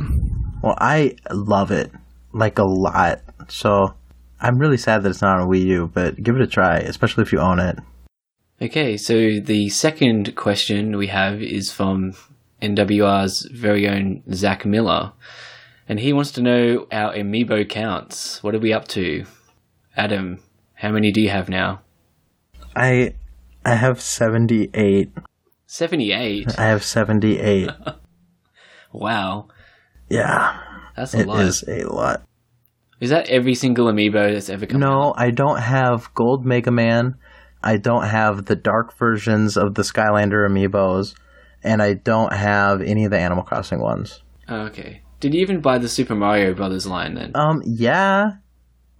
Well, I love it like a lot. So I'm really sad that it's not on Wii U, but give it a try, especially if you own it. Okay, so the second question we have is from NWR's very own Zach Miller. And he wants to know our amiibo counts. What are we up to? Adam, how many do you have now? I I have 78. 78? I have 78. <laughs> wow. Yeah. That's a It lot. is a lot. Is that every single amiibo that's ever come out? No, I don't have Gold Mega Man. I don't have the dark versions of the Skylander amiibos, and I don't have any of the Animal Crossing ones. Oh, okay. Did you even buy the Super Mario Brothers line then? Um, yeah,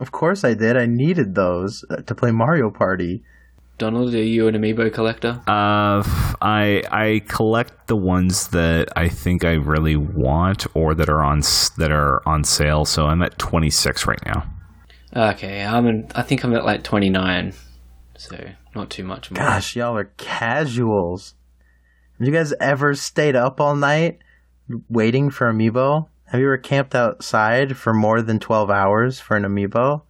of course I did. I needed those uh, to play Mario Party. Donald, are you an amiibo collector? Uh, I I collect the ones that I think I really want or that are on that are on sale. So I'm at 26 right now. Okay, I'm in, I think I'm at like 29. So, not too much more. Gosh, y'all are casuals. Have you guys ever stayed up all night waiting for amiibo? Have you ever camped outside for more than 12 hours for an amiibo?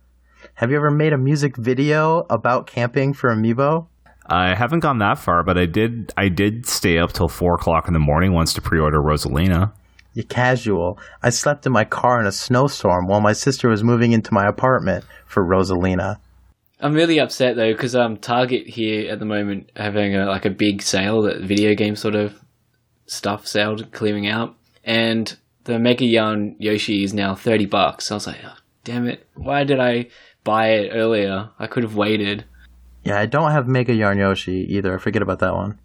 Have you ever made a music video about camping for amiibo? I haven't gone that far, but I did I did stay up till four o'clock in the morning once to pre-order Rosalina. You casual. I slept in my car in a snowstorm while my sister was moving into my apartment for Rosalina. I'm really upset though because um Target here at the moment having a, like a big sale that video game sort of stuff sale clearing out, and the Mega Yarn Yoshi is now thirty bucks. I was like, oh, damn it! Why did I buy it earlier? I could have waited. Yeah, I don't have Mega Yarn Yoshi either. I forget about that one.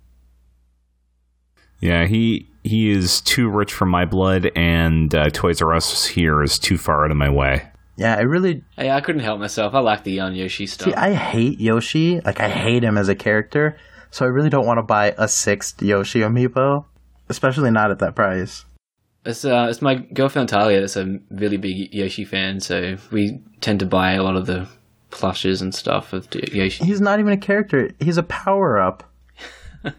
Yeah, he he is too rich for my blood, and uh, Toys R Us here is too far out of my way. Yeah, I really Hey, I couldn't help myself. I like the Yarn Yoshi stuff. See, I hate Yoshi. Like, I hate him as a character. So I really don't want to buy a sixth Yoshi amiibo, especially not at that price. It's uh, it's my girlfriend Talia that's a really big Yoshi fan, so we tend to buy a lot of the plushes and stuff of Yoshi. He's not even a character. He's a power up. <laughs>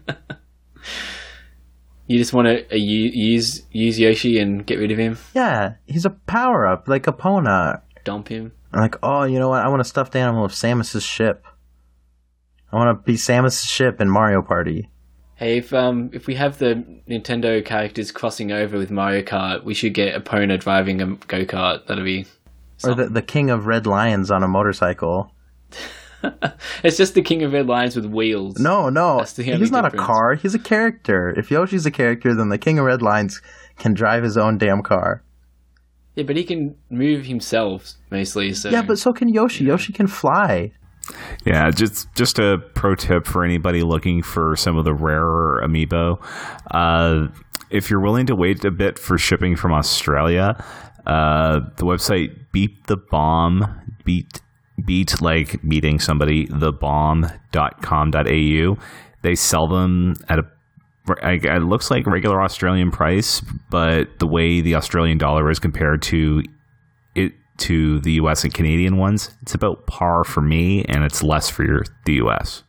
You just want to uh, use use Yoshi and get rid of him, Yeah, he's a power up, like Epona. dump him. I'm like, oh, you know what? I want a stuffed animal of Samus's ship. I want to be Samus's ship in Mario Party. Hey, if um if we have the Nintendo characters crossing over with Mario Kart, we should get Epona driving a go kart. That'll be. Or the, the king of red lions on a motorcycle. <laughs> It's just the King of Red Lions with wheels. No, no. That's the only He's not a car. He's a character. If Yoshi's a character, then the king of red lions can drive his own damn car. Yeah, but he can move himself mostly. So Yeah, but so can Yoshi. Yoshi can fly. Yeah, just just a pro tip for anybody looking for some of the rarer amiibo. Uh, if you're willing to wait a bit for shipping from Australia, uh, the website Beat the Bomb beat beat like meeting somebody the bomb.com.au. They sell them at a it looks like regular Australian price, but the way the Australian dollar is compared to it to the US and Canadian ones, it's about par for me, and it's less for your, the US.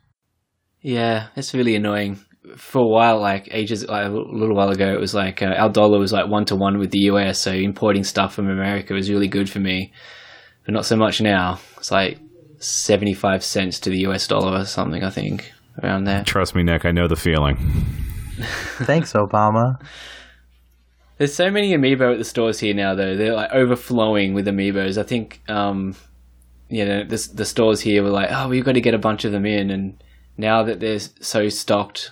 Yeah, it's really annoying. For a while, like ages, like a little while ago, it was like uh, our dollar was like one to one with the US, so importing stuff from America was really good for me. But not so much now. It's like seventy-five cents to the US dollar or something. I think around there. Trust me, Nick, I know the feeling. Thanks, Obama. <laughs> There's so many amiibo at the stores here now, though. They're like overflowing with amiibos. I think, um, you know, the, the stores here were like, oh, we've got to get a bunch of them in. And now that they're so stocked,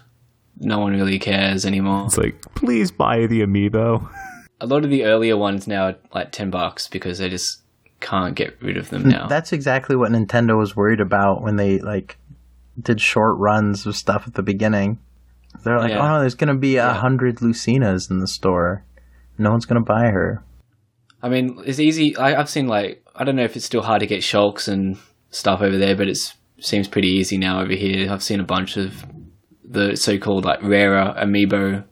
no one really cares anymore. It's like, please buy the amiibo. A lot of the earlier ones now are like 10 bucks because they just can't get rid of them now. That's exactly what Nintendo was worried about when they like did short runs of stuff at the beginning. They're like, Yeah. oh, there's gonna be a hundred Lucinas in the store. No one's gonna buy her. I mean, it's easy. I, I've seen like I don't know if it's still hard to get shulks and stuff over there, but it seems pretty easy now over here. I've seen a bunch of the so-called like rarer amiibo,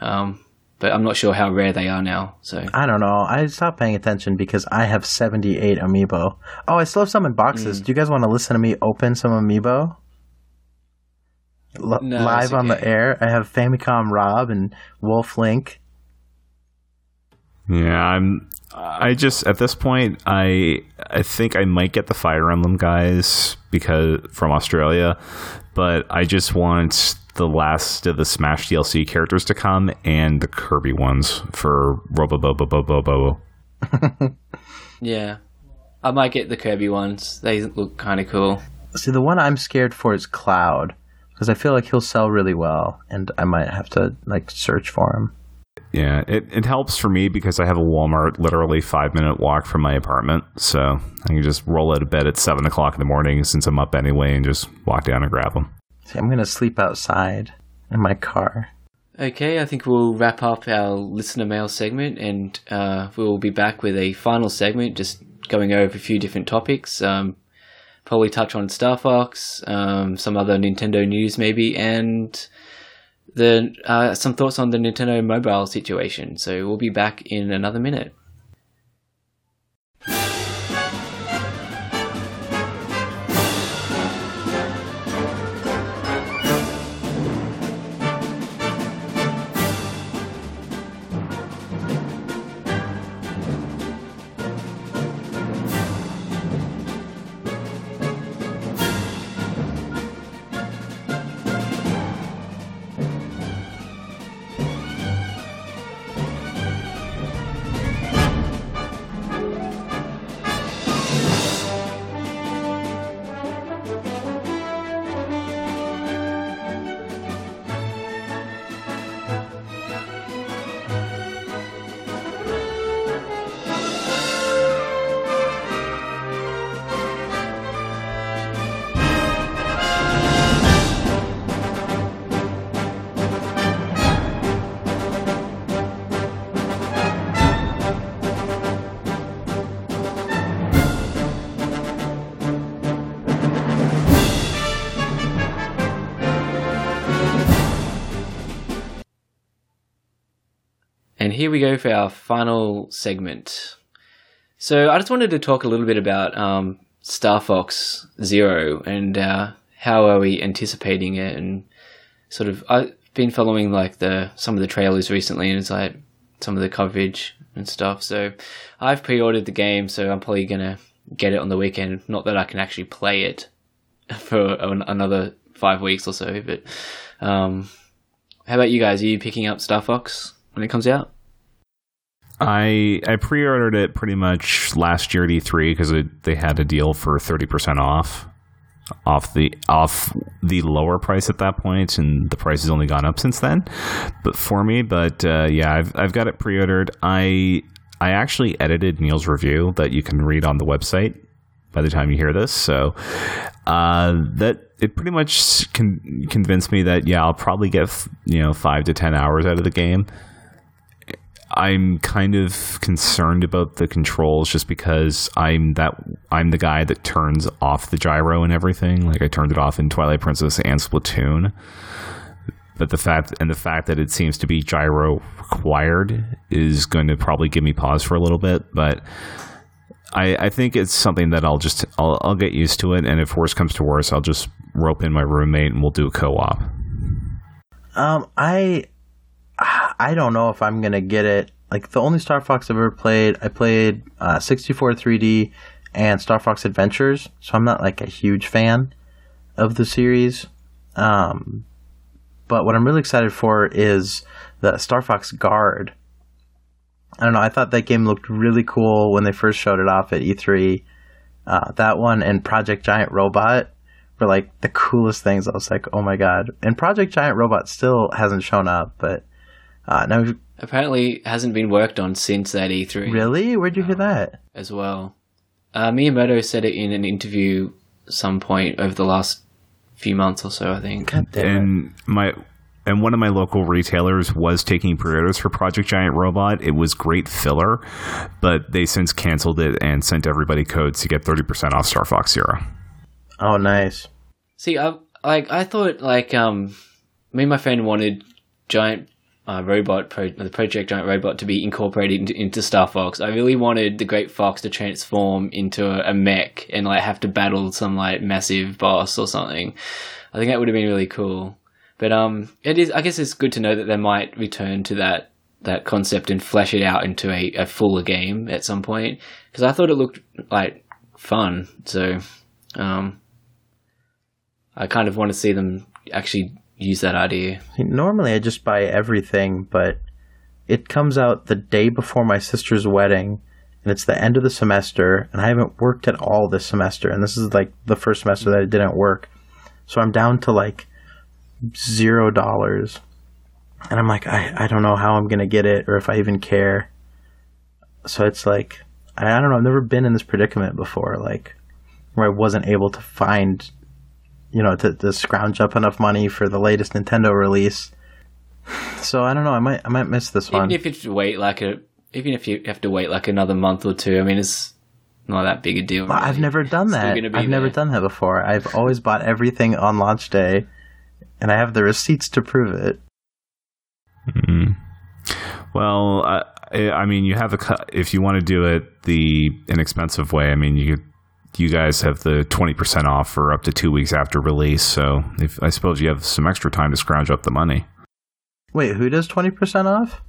um, but I'm not sure how rare they are now. So I don't know. I stopped paying attention because I have 78 amiibo. Oh, I still have some in boxes. Do you guys want to listen to me open some amiibo? L- No, live it's on the air. I have Famicom Rob and Wolf Link. Yeah, I'm. I just at this point, I I think I might get the Fire Emblem guys because from Australia, but I just want the last of the Smash DLC characters to come and the Kirby ones for Robobobobobobo. <laughs> yeah, I might get the Kirby ones. They look kind of cool. See, the one I'm scared for is Cloud because I feel like he'll sell really well, and I might have to like search for him. Yeah, it, it helps for me because I have a Walmart literally five minute walk from my apartment. So I can just roll out of bed at seven o'clock in the morning since I'm up anyway and just walk down and grab them. See, I'm gonna sleep outside in my car. Okay, I think we'll wrap up our listener mail segment, and uh, we'll be back with a final segment, just going over a few different topics. Um, probably touch on Star Fox, um, some other Nintendo news, maybe, and the uh, some thoughts on the Nintendo mobile situation. So we'll be back in another minute. For our final segment. So I just wanted to talk a little bit about um, Star Fox Zero and uh, how are we anticipating it, and sort of I've been following like the some of the trailers recently, and it's like some of the coverage and stuff. So I've pre-ordered the game, so I'm probably gonna get it on the weekend. Not that I can actually play it <laughs> for an- another five weeks or so, but um, how about you guys? Are you picking up Star Fox when it comes out? I I pre-ordered it pretty much last year at E3 because they had a deal for thirty percent off, off the off the lower price at that point, and the price has only gone up since then. But for me, but uh, yeah, I've I've got it pre-ordered. I I actually edited Neil's review that you can read on the website by the time you hear this. So uh, that it pretty much con- convinced me that yeah, I'll probably get you know five to ten hours out of the game. I'm kind of concerned about the controls just because I'm that I'm the guy that turns off the gyro and everything. Like I turned it off in Twilight Princess and Splatoon. But the fact and the fact that it seems to be gyro required is going to probably give me pause for a little bit. But I, I think it's something that I'll just I'll, I'll get used to it. And if worse comes to worse, I'll just rope in my roommate and we'll do a co-op. Um, I I don't know if I'm gonna get it. Like the only Star Fox I've ever played, I played uh, 64 3D and Star Fox Adventures, so I'm not like a huge fan of the series. Um, but what I'm really excited for is the Star Fox Guard. I don't know. I thought that game looked really cool when they first showed it off at E3. Uh, that one and Project Giant Robot were like the coolest things. I was like, oh my god! And Project Giant Robot still hasn't shown up, but uh, now we've- Apparently, hasn't been worked on since that E3 really, where'd you hear that? as well. Uh, Miyamoto said it in an interview some point over the last few months or so, I think. God damn and my and one of my local retailers was taking pre-orders for Project Giant Robot. It was great filler, but they since canceled it and sent everybody codes to get 30% off Star Fox Zero. Oh, nice. See, I like I thought like um, me and my friend wanted giant uh, robot pro- the Project Giant Robot to be incorporated into, into Star Fox. I really wanted the Great Fox to transform into a, a mech and like have to battle some like massive boss or something. I think that would have been really cool. But um, it is. I guess it's good to know that they might return to that that concept and flesh it out into a, a fuller game at some point because I thought it looked like fun. So um, I kind of want to see them actually use that idea. Normally, I just buy everything, but it comes out the day before my sister's wedding, and it's the end of the semester, and I haven't worked at all this semester, and this is like the first semester that I didn't work. So I'm down to like zero dollars. And I'm like, I, I don't know how I'm going to get it or if I even care. So it's like, I, I don't know. I've never been in this predicament before, like, where I wasn't able to find, you know, to, to scrounge up enough money for the latest Nintendo release. So I don't know. I might I might miss this one. Even if you have to wait like a, even if you have to wait like another month or two, I mean, it's not that big a deal. Well, I've never done that. I've never done that before. I've always bought everything on launch day, and I have the receipts to prove it. Mm. Well, I, I mean, you have a cu- if you want to do it the inexpensive way. I mean, you you guys have the twenty percent off for up to two weeks after release. So, if I suppose you have some extra time to scrounge up the money, Wait, who does twenty percent off?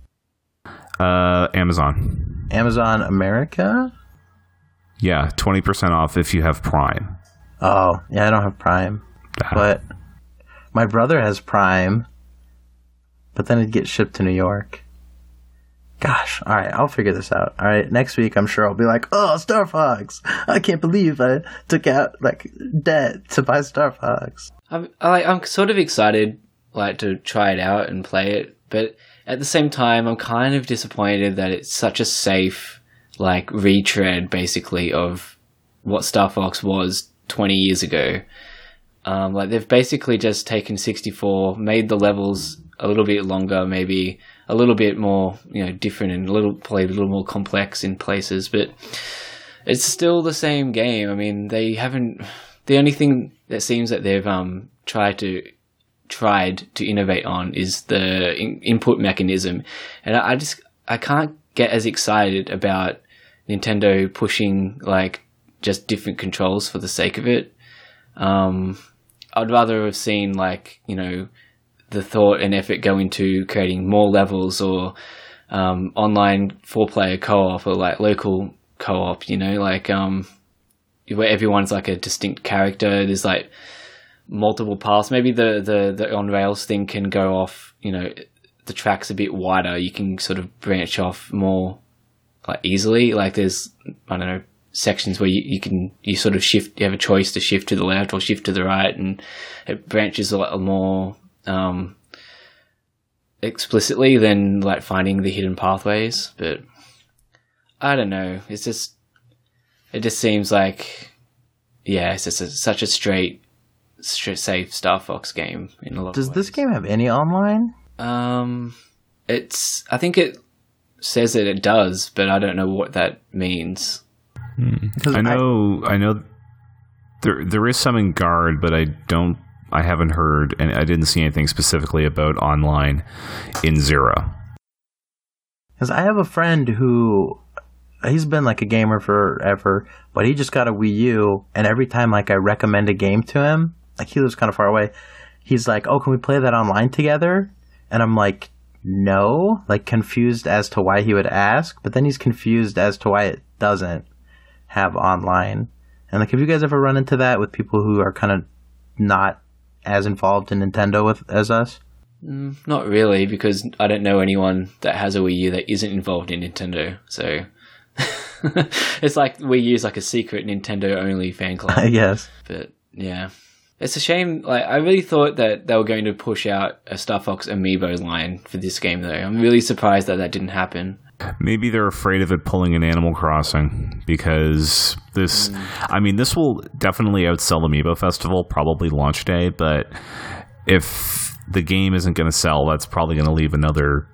uh, Amazon, Amazon America? yeah, twenty percent off if you have Prime. Oh, yeah, I don't have Prime, Ah, but my brother has Prime. But then it gets shipped to New York. Gosh, all right, I'll figure this out. All right, next week I'm sure I'll be like, "Oh, Star Fox! I can't believe I took out like debt to buy Star Fox." I'm I, I'm sort of excited like to try it out and play it, but at the same time, I'm kind of disappointed that it's such a safe like retread basically of what Star Fox was 20 years ago. Um, like they've basically just taken 64, made the levels a little bit longer, maybe a little bit more, you know, different and a little played a little more complex in places, but it's still the same game. I mean, they haven't. The only thing that seems that they've um tried to tried to innovate on is the in- input mechanism, and I, I just I can't get as excited about Nintendo pushing like just different controls for the sake of it. Um, I'd rather have seen like you know the thought and effort go into creating more levels or um, online four player co op or like local co op. You know, like um, where everyone's like a distinct character. There's like multiple paths. Maybe the the the on rails thing can go off. You know, the track's a bit wider. You can sort of branch off more like easily. Like there's I don't know sections where you, you can you sort of shift. You have a choice to shift to the left or shift to the right, and it branches a lot more um, explicitly than like finding the hidden pathways. But I don't know. It's just it just seems like yeah, it's just a, such a straight, straight safe Star Fox game in a lot. Does of this game have any online? Um, it's. I think it says that it does, but I don't know what that means. Because I know, I, know. There, there is some in Guard, but I don't. I haven't heard, and I didn't see anything specifically about online in Zero. Because I have a friend who he's been like a gamer forever, but he just got a Wii U, and every time like I recommend a game to him, like he lives kind of far away, he's like, "Oh, can we play that online together?" And I'm like, "No," like confused as to why he would ask, but then he's confused as to why it doesn't have online. And like, have you guys ever run into that with people who are kind of not as involved in Nintendo with as us? Mm, not really, because I don't know anyone that has a Wii U that isn't involved in Nintendo. So <laughs> it's like Wii U is like a secret Nintendo only fan club. <laughs> I guess. But yeah, it's a shame. Like I really thought that they were going to push out a Star Fox Amiibo line for this game, though. I'm really surprised that that didn't happen. Maybe they're afraid of it pulling an Animal Crossing because this. I mean, this will definitely outsell Amiibo Festival, probably launch day. But if the game isn't going to sell, that's probably going to leave another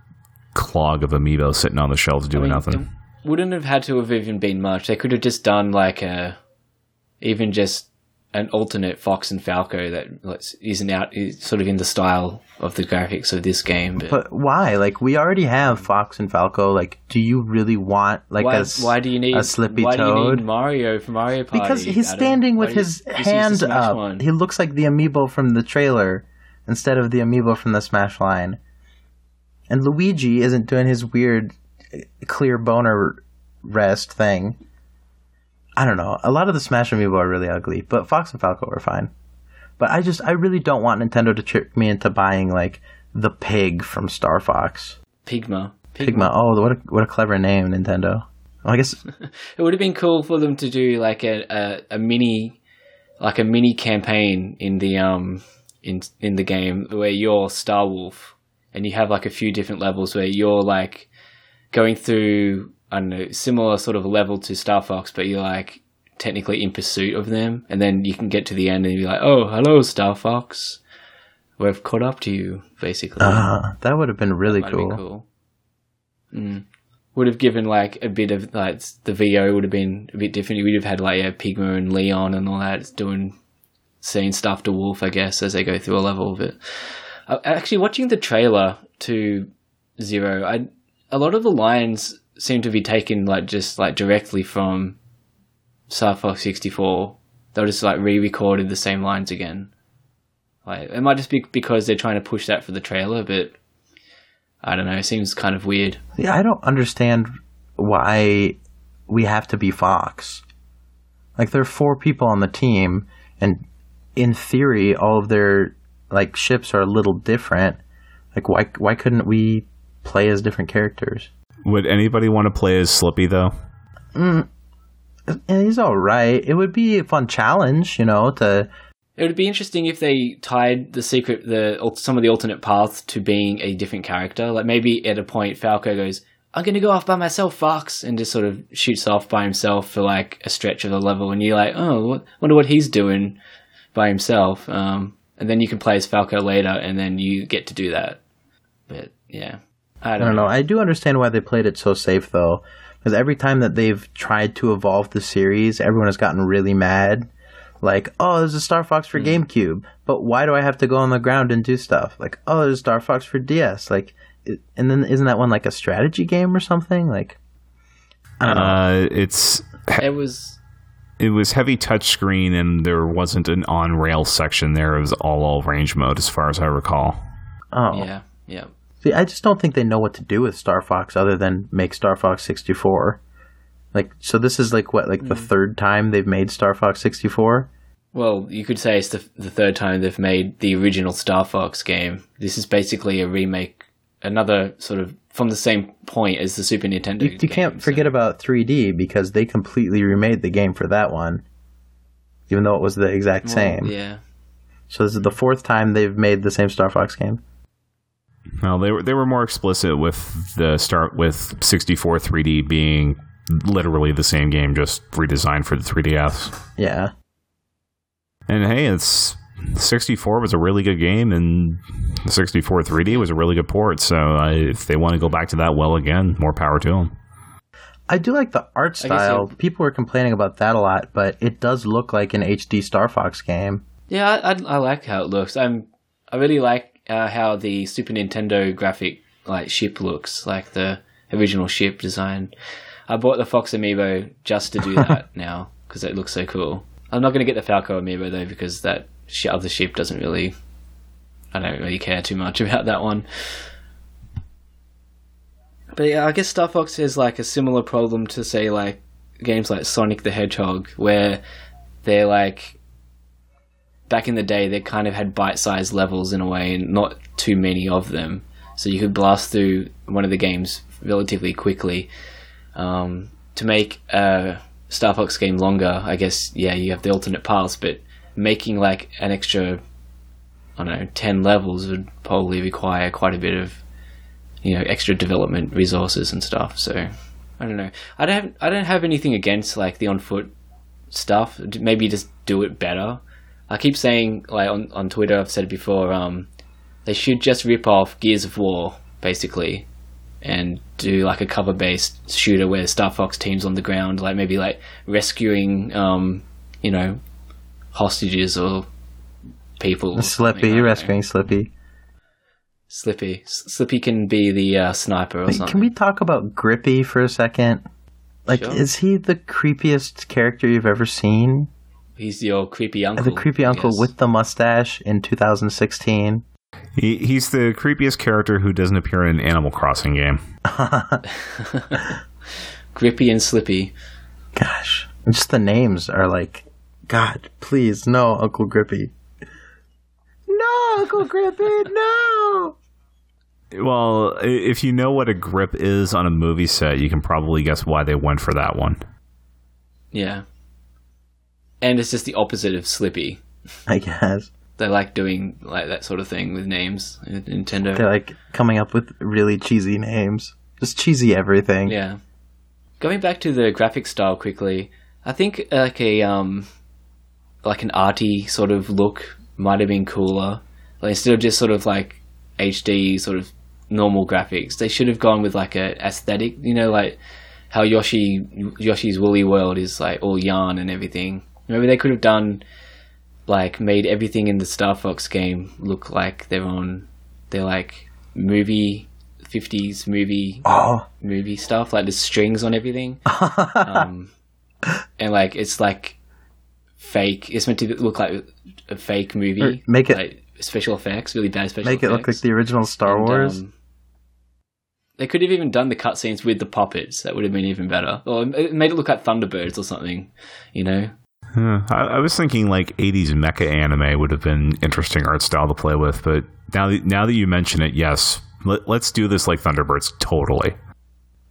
clog of amiibo sitting on the shelves doing I mean, nothing. wouldn't have had to have even been much. They could have just done like a, even just an alternate Fox and Falco that isn't out, is sort of in the style of the graphics of this game. But, But why? Like we already have Fox and Falco. Like, do you really want like why, a why do you need a Slippy why do you Toad? need Mario for Mario Party? because he's Adam? standing Why with you- his just hand up. one? He looks like the amiibo from the trailer instead of the amiibo from the Smash line. And Luigi isn't doing his weird uh, clear boner rest thing. I don't know. A lot of the Smash amiibo are really ugly, but Fox and Falco are fine. But I just I really don't want Nintendo to trick me into buying like the pig from Star Fox. Pigma. Pigma. Oh, what a what a clever name, Nintendo. Well, I guess <laughs> It would have been cool for them to do like a, a, a mini, like a mini campaign in the um in in the game where you're Star Wolf and you have like a few different levels where you're like going through I don't know similar sort of level to Star Fox, but you're like technically in pursuit of them, and then you can get to the end and be like, oh hello Star Fox, we've caught up to you basically. uh, that would have been really cool. been cool. Mm. Would have given like a bit of like the VO would have been a bit different. We'd have had like yeah, Pigma and Leon and all that doing saying stuff to Wolf, I guess, as they go through a level. But uh, actually, watching the trailer to Zero, I a lot of the lines seem to be taken like just like directly from Star Fox sixty four. They'll just like re-recorded the same lines again. Like it might just be because they're trying to push that for the trailer, but I don't know. It seems kind of weird. Yeah, I don't understand why we have to be Fox. Like there are four people on the team, and in theory, all of their like ships are a little different. Like why why couldn't we play as different characters? Would anybody want to play as Slippy though? And he's all right. It would be a fun challenge, you know, to It would be interesting if they tied the secret, the some of the alternate paths to being a different character. Like maybe at a point, Falco goes, "I'm going to go off by myself, Fox," and just sort of shoots off by himself for like a stretch of the level, and you're like, "Oh, wonder what he's doing by himself." Um, and then you can play as Falco later, and then you get to do that. But yeah, I I don't, don't know. I do understand why they played it so safe though, because every time that they've tried to evolve the series, everyone has gotten really mad. Like, oh, there's a Star Fox for GameCube, but why do I have to go on the ground and do stuff? Like, oh, there's a Star Fox for DS. Like, it, and then isn't that one like a strategy game or something? Like, I don't know. Uh, it's It was it was heavy touchscreen, and there wasn't an on rail section there. It was all all range mode, as far as I recall. oh, yeah, yeah. See, I just don't think they know what to do with Star Fox other than make Star Fox 64. Like, so this is like what, like the hmm. third time they've made Star Fox 64? Well, you could say it's the, the third time they've made the original Star Fox game. This is basically a remake, another sort of from the same point as the Super Nintendo. You, you can't forget about 3D because they completely remade the game for that one, even though it was the exact same. Yeah, So this is the fourth time they've made the same Star Fox game. Well, they were they were more explicit with the start with 64 3D being literally the same game, just redesigned for the 3DS. Yeah. And hey, it's 64 was a really good game, and 64 3D was a really good port. So I, if they want to go back to that well again, more power to them. I do like the art style. it- People were complaining about that a lot, but it does look like an HD Star Fox game. yeah, I, I, I like how it looks. I'm I really like uh, how the Super Nintendo graphic like ship looks, like the original ship design. I bought the Fox amiibo just to do <laughs> that now because it looks so cool. I'm not going to get the Falco amiibo though because that sh- other ship doesn't really. I don't really care too much <laughs> about that one. But yeah, I guess Star Fox has like a similar problem to say like games like Sonic the Hedgehog, where they're like back in the day they kind of had bite-sized levels in a way, and not too many of them, so you could blast through one of the games relatively quickly. Um, to make a Star Fox game longer, I guess yeah, you have the alternate paths, but making like an extra, I don't know, ten levels would probably require quite a bit of you know extra development resources and stuff. So I don't know. I don't have, I don't have anything against like the on foot stuff. Maybe just do it better. I keep saying like on on Twitter. I've said it before. Um, they should just rip off Gears of War basically, and do like a cover based shooter where Star Fox teams on the ground, like maybe like rescuing, um, you know, hostages or people. Slippy, rescuing Slippy. Slippy. Slippy can be the uh, sniper or something. Can we talk about Grippy for a second? Like, Sure. is he the creepiest character you've ever seen? He's your creepy uncle. the creepy uncle guess. with the mustache in 2016. He, he's the creepiest character who doesn't appear in an Animal Crossing game. <laughs> <laughs> Grippy and Slippy. Gosh, just the names are like, God, please, no, Uncle Grippy. No, Uncle Grippy, <laughs> no. Well, if you know what a grip is on a movie set, you can probably guess why they went for that one. Yeah. And it's just the opposite of Slippy. I guess They like doing like that sort of thing with names. in Nintendo. they're like coming up with really cheesy names, just cheesy everything. Yeah. Going back to the graphic style quickly, I think like a um like an arty sort of look might have been cooler. Like instead of just sort of like HD sort of normal graphics, they should have gone with like a aesthetic, you know, like how Yoshi Yoshi's Woolly World is like all yarn and everything. Maybe they could have done like made everything in the Star Fox game look like their own they're like movie 50s movie Oh, movie stuff, like the strings on everything. <laughs> um, and like it's like fake. It's meant to look like a fake movie. Or make it- like special effects, really bad special effects. make it look like the original Star And, Wars. um, they could have even done the cutscenes with the puppets. That would have been even better. Or it made it look like Thunderbirds or something. You know. Huh. I, I was thinking like 80s mecha anime would have been interesting art style to play with, but now that, now that you mention it, yes, let, let's do this like Thunderbirds totally.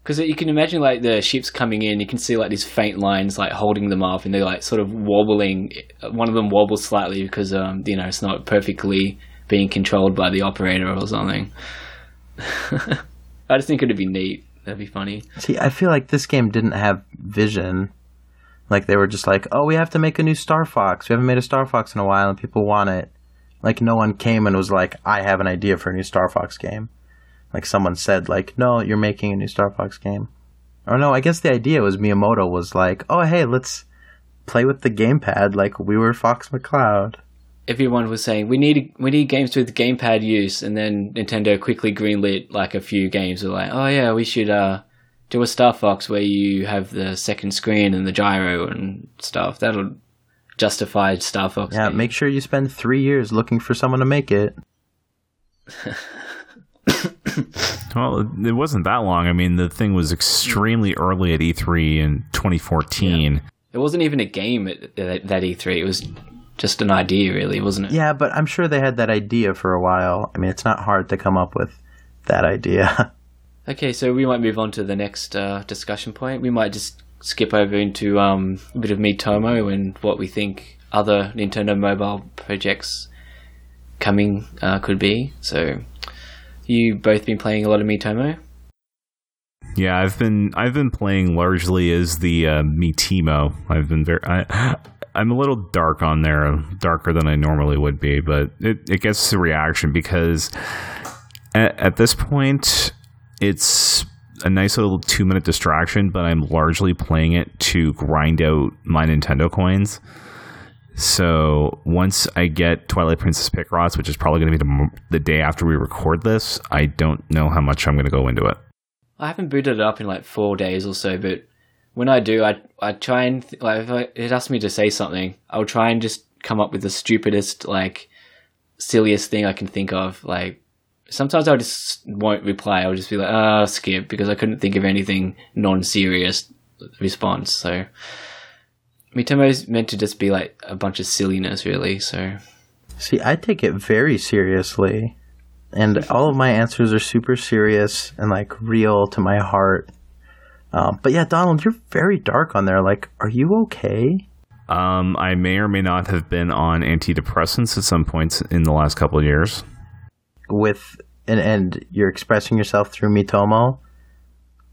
Because you can imagine like the ships coming in, you can see like these faint lines like holding them up, and they're like sort of wobbling. One of them wobbles slightly because um you know it's not perfectly being controlled by the operator or something. <laughs> I just think it'd be neat. That'd be funny. See, I feel like this game didn't have vision. Like they were just like, "Oh, we have to make a new Star Fox. We haven't made a Star Fox in a while, and people want it." Like no one came and was like, "I have an idea for a new Star Fox game." Like someone said, "Like, no, you're making a new Star Fox game." Or no, I guess the idea was Miyamoto was like, "Oh, hey, let's play with the gamepad like we were Fox McCloud." Everyone was saying we need we need games with gamepad use, and then Nintendo quickly greenlit like a few games. Were like, oh yeah, we should uh do a Star Fox where you have the second screen and the gyro and stuff. That'll justify Star Fox. Yeah, game. make sure you spend three years looking for someone to make it. <laughs> Well, it, it wasn't that long. I mean, the thing was extremely early at E3 in 2014. It wasn't even a game at that, that E3. It was just an idea, really, wasn't it? Yeah, but I'm sure they had that idea for a while. I mean, it's not hard to come up with that idea. <laughs> Okay, so we might move on to the next uh, discussion point. We might just skip over into um, a bit of Miitomo and what we think other Nintendo mobile projects coming uh, could be. So, you both been playing a lot of Miitomo? Yeah, I've been I've been playing largely as the uh, Mitimo. I've been very I, I'm a little dark on there, darker than I normally would be, but it, it gets the reaction because at, at this point it's a nice little two minute distraction, but I'm largely playing it to grind out my Nintendo coins. So once I get Twilight Princess Picross, which is probably going to be the, the day after we record this, I don't know how much I'm going to go into it. I haven't booted it up in like four days or so, but when I do, I I try and th- like if I, it asks me to say something, I'll try and just come up with the stupidest, like silliest thing I can think of. Like sometimes I just won't reply. I'll just be like, ah, skip, because I couldn't think of anything non-serious response. So Miitomo's meant to just be like a bunch of silliness, really. So See, I take it very seriously. And all of my answers are super serious and like real to my heart. Um, but yeah, Donald, you're very dark on there. Like, are you okay? Um, I may or may not have been on antidepressants at some points in the last couple of years. With and and you're expressing yourself through Miitomo?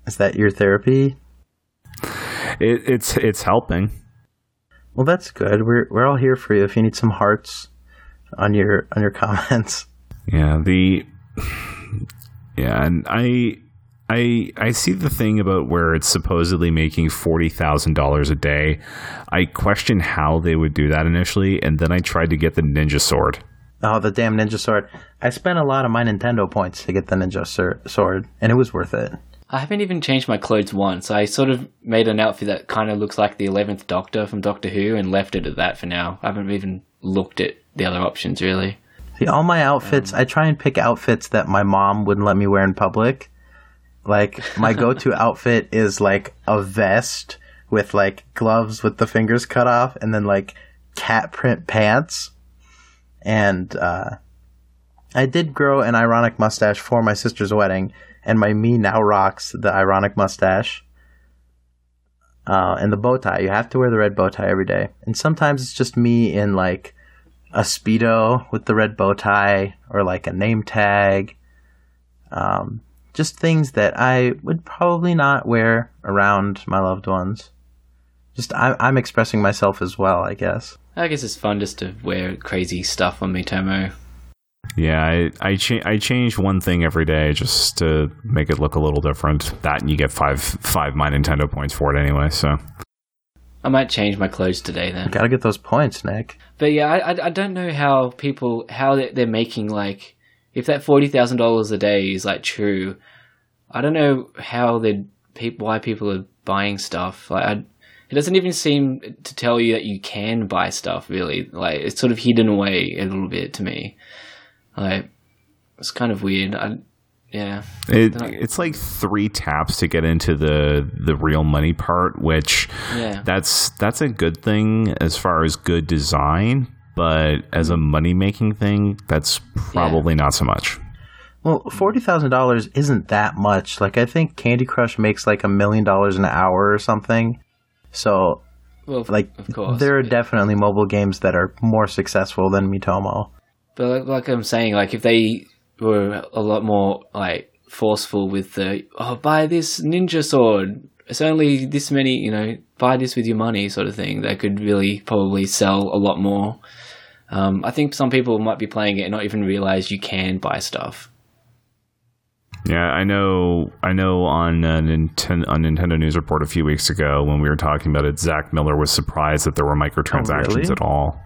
Is that your therapy? It, it's it's helping. Well, that's good. We're we're all here for you if you need some hearts on your on your <laughs> comments. Yeah, the yeah, and I I I see the thing about where it's supposedly making forty thousand dollars a day. I question how they would do that initially, and then I tried to get the ninja sword. Oh, the damn ninja sword! I spent a lot of my Nintendo points to get the ninja sur- sword, and it was worth it. I haven't even changed my clothes once. I sort of made an outfit that kind of looks like the Eleventh Doctor from Doctor Who, and left it at that for now. I haven't even looked at the other options really. See, all my outfits, um, I try and pick outfits that my mom wouldn't let me wear in public. Like my <laughs> go-to outfit is like a vest with like gloves with the fingers cut off, and then like cat print pants. And uh, I did grow an ironic mustache for my sister's wedding, and my me now rocks the ironic mustache. Uh, and the bow tie. You have to wear the red bow tie every day. And sometimes it's just me in like a speedo with the red bow tie or like a name tag. Um, just things that I would probably not wear around my loved ones. Just I, I'm expressing myself as well, I guess. I guess it's fun just to wear crazy stuff on Miitomo. Yeah, I I, cha- I change one thing every day just to make it look a little different. That and you get five five my Nintendo points for it anyway. So I might change my clothes today then. Gotta get those points, Nick. But yeah, I, I, I don't know how people how they're, they're making like if that forty thousand dollars a day is like true. I don't know how they people why people are buying stuff. Like I, it doesn't even seem to tell you that you can buy stuff. Really, like it's sort of hidden away a little bit to me. Like it's kind of weird. I, yeah, it, it's like three taps to get into the the real money part, which yeah, that's that's a good thing as far as good design, but as a mm-hmm. money making thing, that's probably not so much. Well, forty thousand dollars isn't that much. Like I think Candy Crush makes like a million dollars an hour or something. So, well, like, of course, there are but- definitely mobile games that are more successful than Miitomo. But like, like I'm saying, like if they were a lot more like forceful with the oh buy this ninja sword, it's only this many, you know, buy this with your money sort of thing. They could really probably sell a lot more. Um, I think some people might be playing it and not even realize you can buy stuff. Yeah, I know. I know on uh, Nintendo on Nintendo News Report a few weeks ago when we were talking about it, Zach Miller was surprised that there were microtransactions really? at all.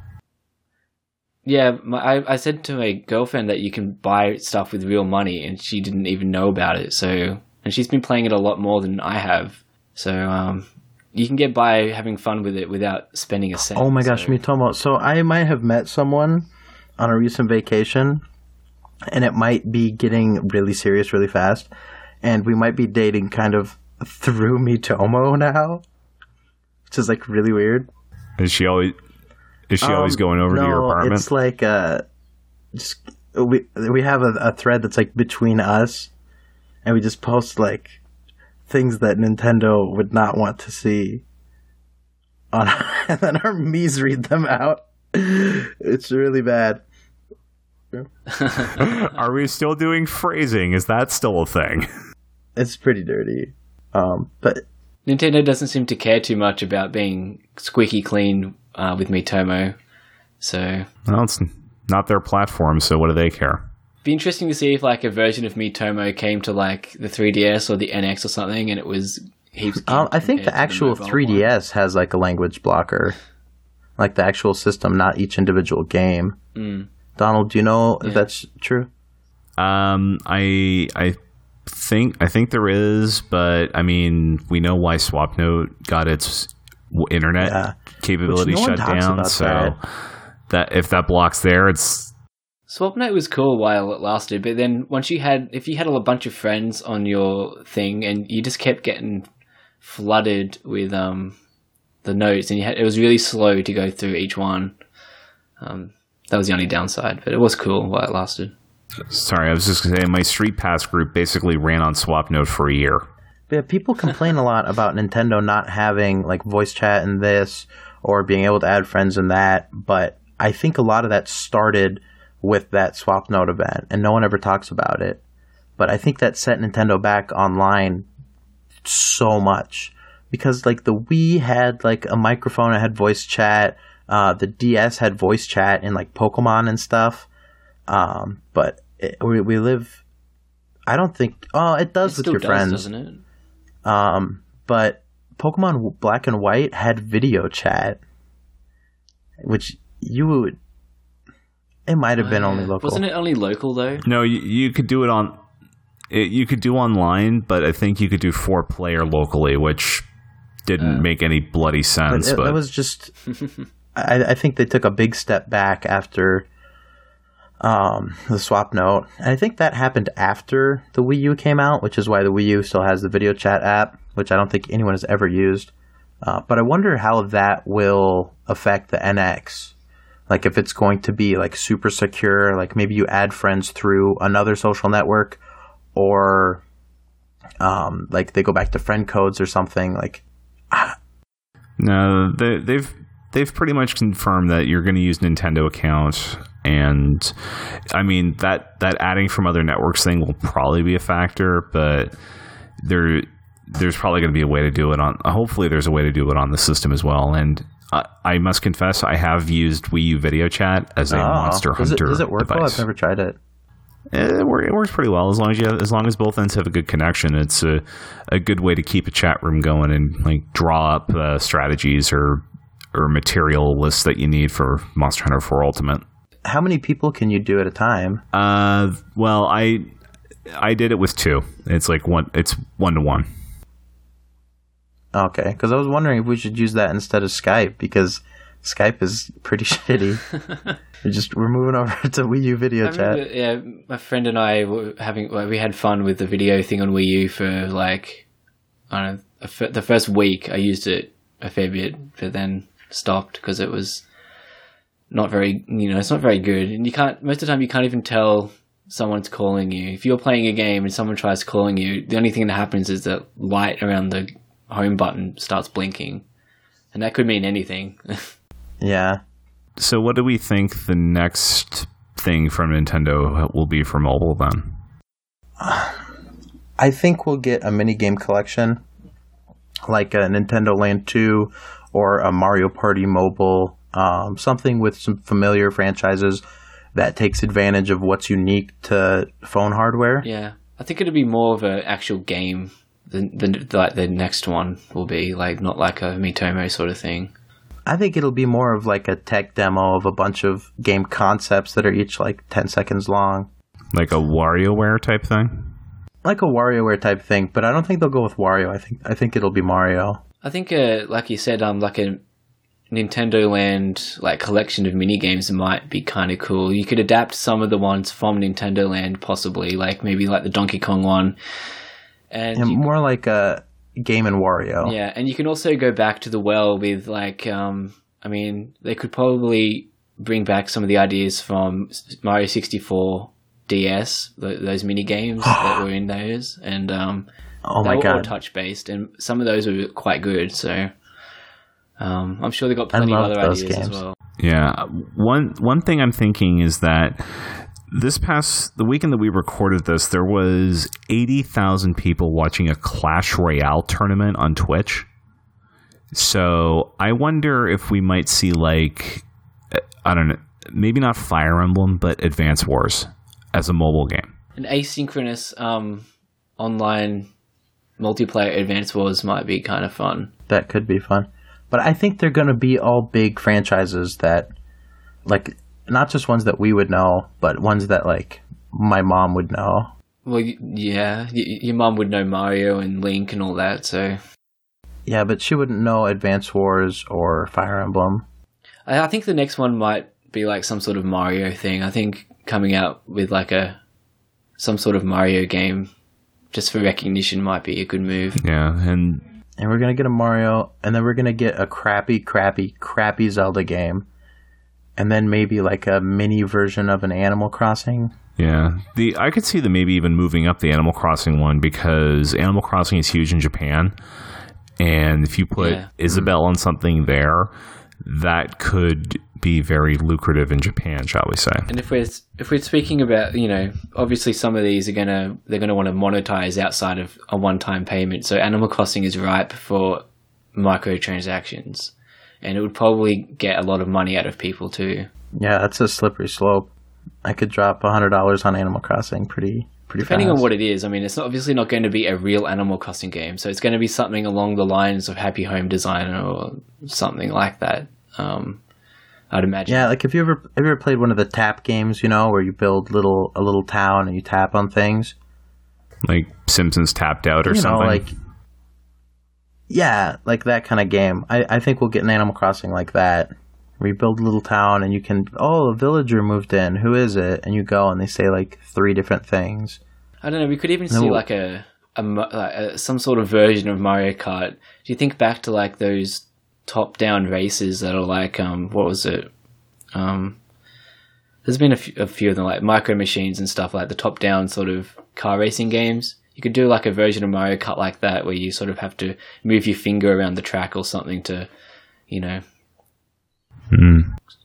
Yeah, my, I, I said to my girlfriend that you can buy stuff with real money, and she didn't even know about it. So, and she's been playing it a lot more than I have. So, um, you can get by having fun with it without spending a cent. Oh my gosh, so- Miitomo. So I might have met someone on a recent vacation, and it might be getting really serious really fast, and we might be dating kind of through <laughs> Miitomo now, which is like really weird. Is she always? Is she always Um, going over to your no, apartment? It's like uh, just we we have a, a thread that's like between us, and we just post like things that Nintendo would not want to see. On <laughs> and then our me's read them out. <laughs> It's really bad. <laughs> Are we still doing phrasing? Is that still a thing? <laughs> It's pretty dirty. Um, but Nintendo doesn't seem to care too much about being squeaky clean uh, with Miitomo. So, Well, it's not their platform, so what do they care? be interesting to see if like a version of Miitomo came to like the 3DS or the NX or something, and it was heaps. um, I think the actual mobile one. 3DS has like a language blocker, like the actual system, not each individual game. Mm. Donald, do you know if that's true? Um, I I think I think there is, but I mean, we know why SwapNote got its internet Yeah. capability no shut down. So that. that. if that blocks there, it's SwapNote was cool while it lasted, but then once you had, if you had a bunch of friends on your thing and you just kept getting flooded with um the notes, and you had, it was really slow to go through each one. Um, that was the only downside, but it was cool while it lasted. sorry. I was just gonna say my Street Pass group basically ran on SwapNote for a year. Yeah, people complain a lot about Nintendo not having like voice chat in this or being able to add friends in that, but I think a lot of that started with that SwapNote event and no one ever talks about it. But I think that set Nintendo back online so much because like the Wii had like a microphone, it had voice chat, uh, the DS had voice chat in like Pokemon and stuff. Um, but it, we we live. I don't think. Oh, it does It with still your does, friends. doesn't it? Um, but Pokemon Black and White had video chat, which you would. It might have been only local. Wasn't it only local though? No, you, you could do it on. It, you could do online, but I think you could do four player locally, which didn't make any bloody But sense. it, But, it was just. <laughs> I, I think they took a big step back after um, the swap note. And I think that happened after the Wii U came out, which is why the Wii U still has the video chat app, which I don't think anyone has ever used. Uh, but I wonder how that will affect the NX. Like if it's going to be like super secure, like maybe you add friends through another social network, or um, like they go back to friend codes or something. Like <sighs> no, they, they've they've pretty much confirmed that you're going to use Nintendo account, and I mean that that adding from other networks thing will probably be a factor, but there there's probably going to be a way to do it on. Hopefully, there's a way to do it on the system as well, and. I I must confess, I have used Wii U Video Chat as a Oh, Monster does Hunter It, does it work well? I've never tried it. It, it works pretty well as long as you have, as long as both ends have a good connection. It's a a good way to keep a chat room going and like draw up uh, strategies or or material lists that you need for Monster Hunter 4 Ultimate. How many people can you do at a time? Uh, well, I I did it with two. It's like one. It's one to one. Okay, because I was wondering if we should use that instead of Skype because Skype is pretty <laughs> shitty. <laughs> we're just we're moving over to Wii U video I chat. remember, yeah, my friend and I were having well, we had fun with the video thing on Wii U for like I don't know the first week. I used it a fair bit, but then stopped because it was not very you know it's not very good, and you can't most of the time you can't even tell someone's calling you. If you're playing a game and someone tries calling you, the only thing that happens is the light around the home button starts blinking, and that could mean anything. <laughs> Yeah, So, what do we think the next thing from Nintendo will be for mobile then? <sighs> I think we'll get a mini game collection like a Nintendo Land Two or a Mario Party Mobile, um, something with some familiar franchises that takes advantage of what's unique to phone hardware. Yeah, I think it'd be more of an actual game than, than like the next one will be like not like a Miitomo sort of thing. I think it'll be more of like a tech demo of a bunch of game concepts that are each like 10 seconds long. Like a WarioWare type thing? Like a WarioWare type thing, but I don't think they'll go with Wario. I think I think it'll be Mario. I think, uh, like you said, um, like a Nintendo Land like collection of mini games might be kind of cool. You could adapt some of the ones from Nintendo Land, possibly, like maybe like the Donkey Kong one, and And you- more like a game and Wario. Yeah, and you can also go back to the well with like, um, I mean, they could probably bring back some of the ideas from Mario sixty four DS, th- those mini games <gasps> that were in those, and um, Oh they my were all god. touch based, and some of those were quite good. So, um, I'm sure they got plenty of other those ideas as well. Yeah. One one thing I'm thinking is that this past the weekend that we recorded this, there was eighty thousand people watching a Clash Royale tournament on Twitch. So I wonder if we might see like I don't know, maybe not Fire Emblem, but Advance Wars as a mobile game. An asynchronous um, online multiplayer Advance Wars might be kind of fun. That could be fun. But I think they're going to be all big franchises that like not just ones that we would know, but ones that like my mom would know. Well, yeah, your mom would know Mario and Link and all that, so Yeah, but she wouldn't know Advance Wars or Fire Emblem. I, I think the next one might be like some sort of Mario thing. I think coming out with like a some sort of Mario game just for recognition might be a good move. Yeah, and And we're going to get a Mario and then we're going to get a crappy crappy crappy Zelda game. And then maybe like a mini version of an Animal Crossing. Yeah, the I could see them maybe even moving up the Animal Crossing one because Animal Crossing is huge in Japan, and if you put Yeah. Isabelle on something there, that could be very lucrative in Japan, shall we say? And if we're if we're speaking about you know obviously some of these are gonna they're gonna want to monetize outside of a one time payment. So Animal Crossing is ripe for microtransactions, and it would probably get a lot of money out of people too. Yeah, that's a slippery slope. I could drop a hundred dollars on Animal Crossing pretty pretty Depending fast. on what it is, I mean, it's obviously not going to be a real Animal Crossing game, so it's going to be something along the lines of Happy Home Designer or something like that. Um, I'd imagine. Yeah, like if you ever have you ever played one of the tap games, you know, where you build little a little town and you tap on things. Like Simpsons tapped out or you something. know, like yeah, like that kind of game. I, I think we'll get an Animal Crossing like that. Where you build a little town and you can oh a villager moved in. Who is it? And you go and they say like three different things. I don't know. We could even see No. like a, a, like a some sort of version of Mario Kart. Do you think back to like those top-down races that are like um what was it? Um, there's been a few, of them like Micro Machines and stuff like the top-down sort of car racing games. You could do like a version of Mario Kart like that where you sort of have to move your finger around the track or something to, you know, Hmm.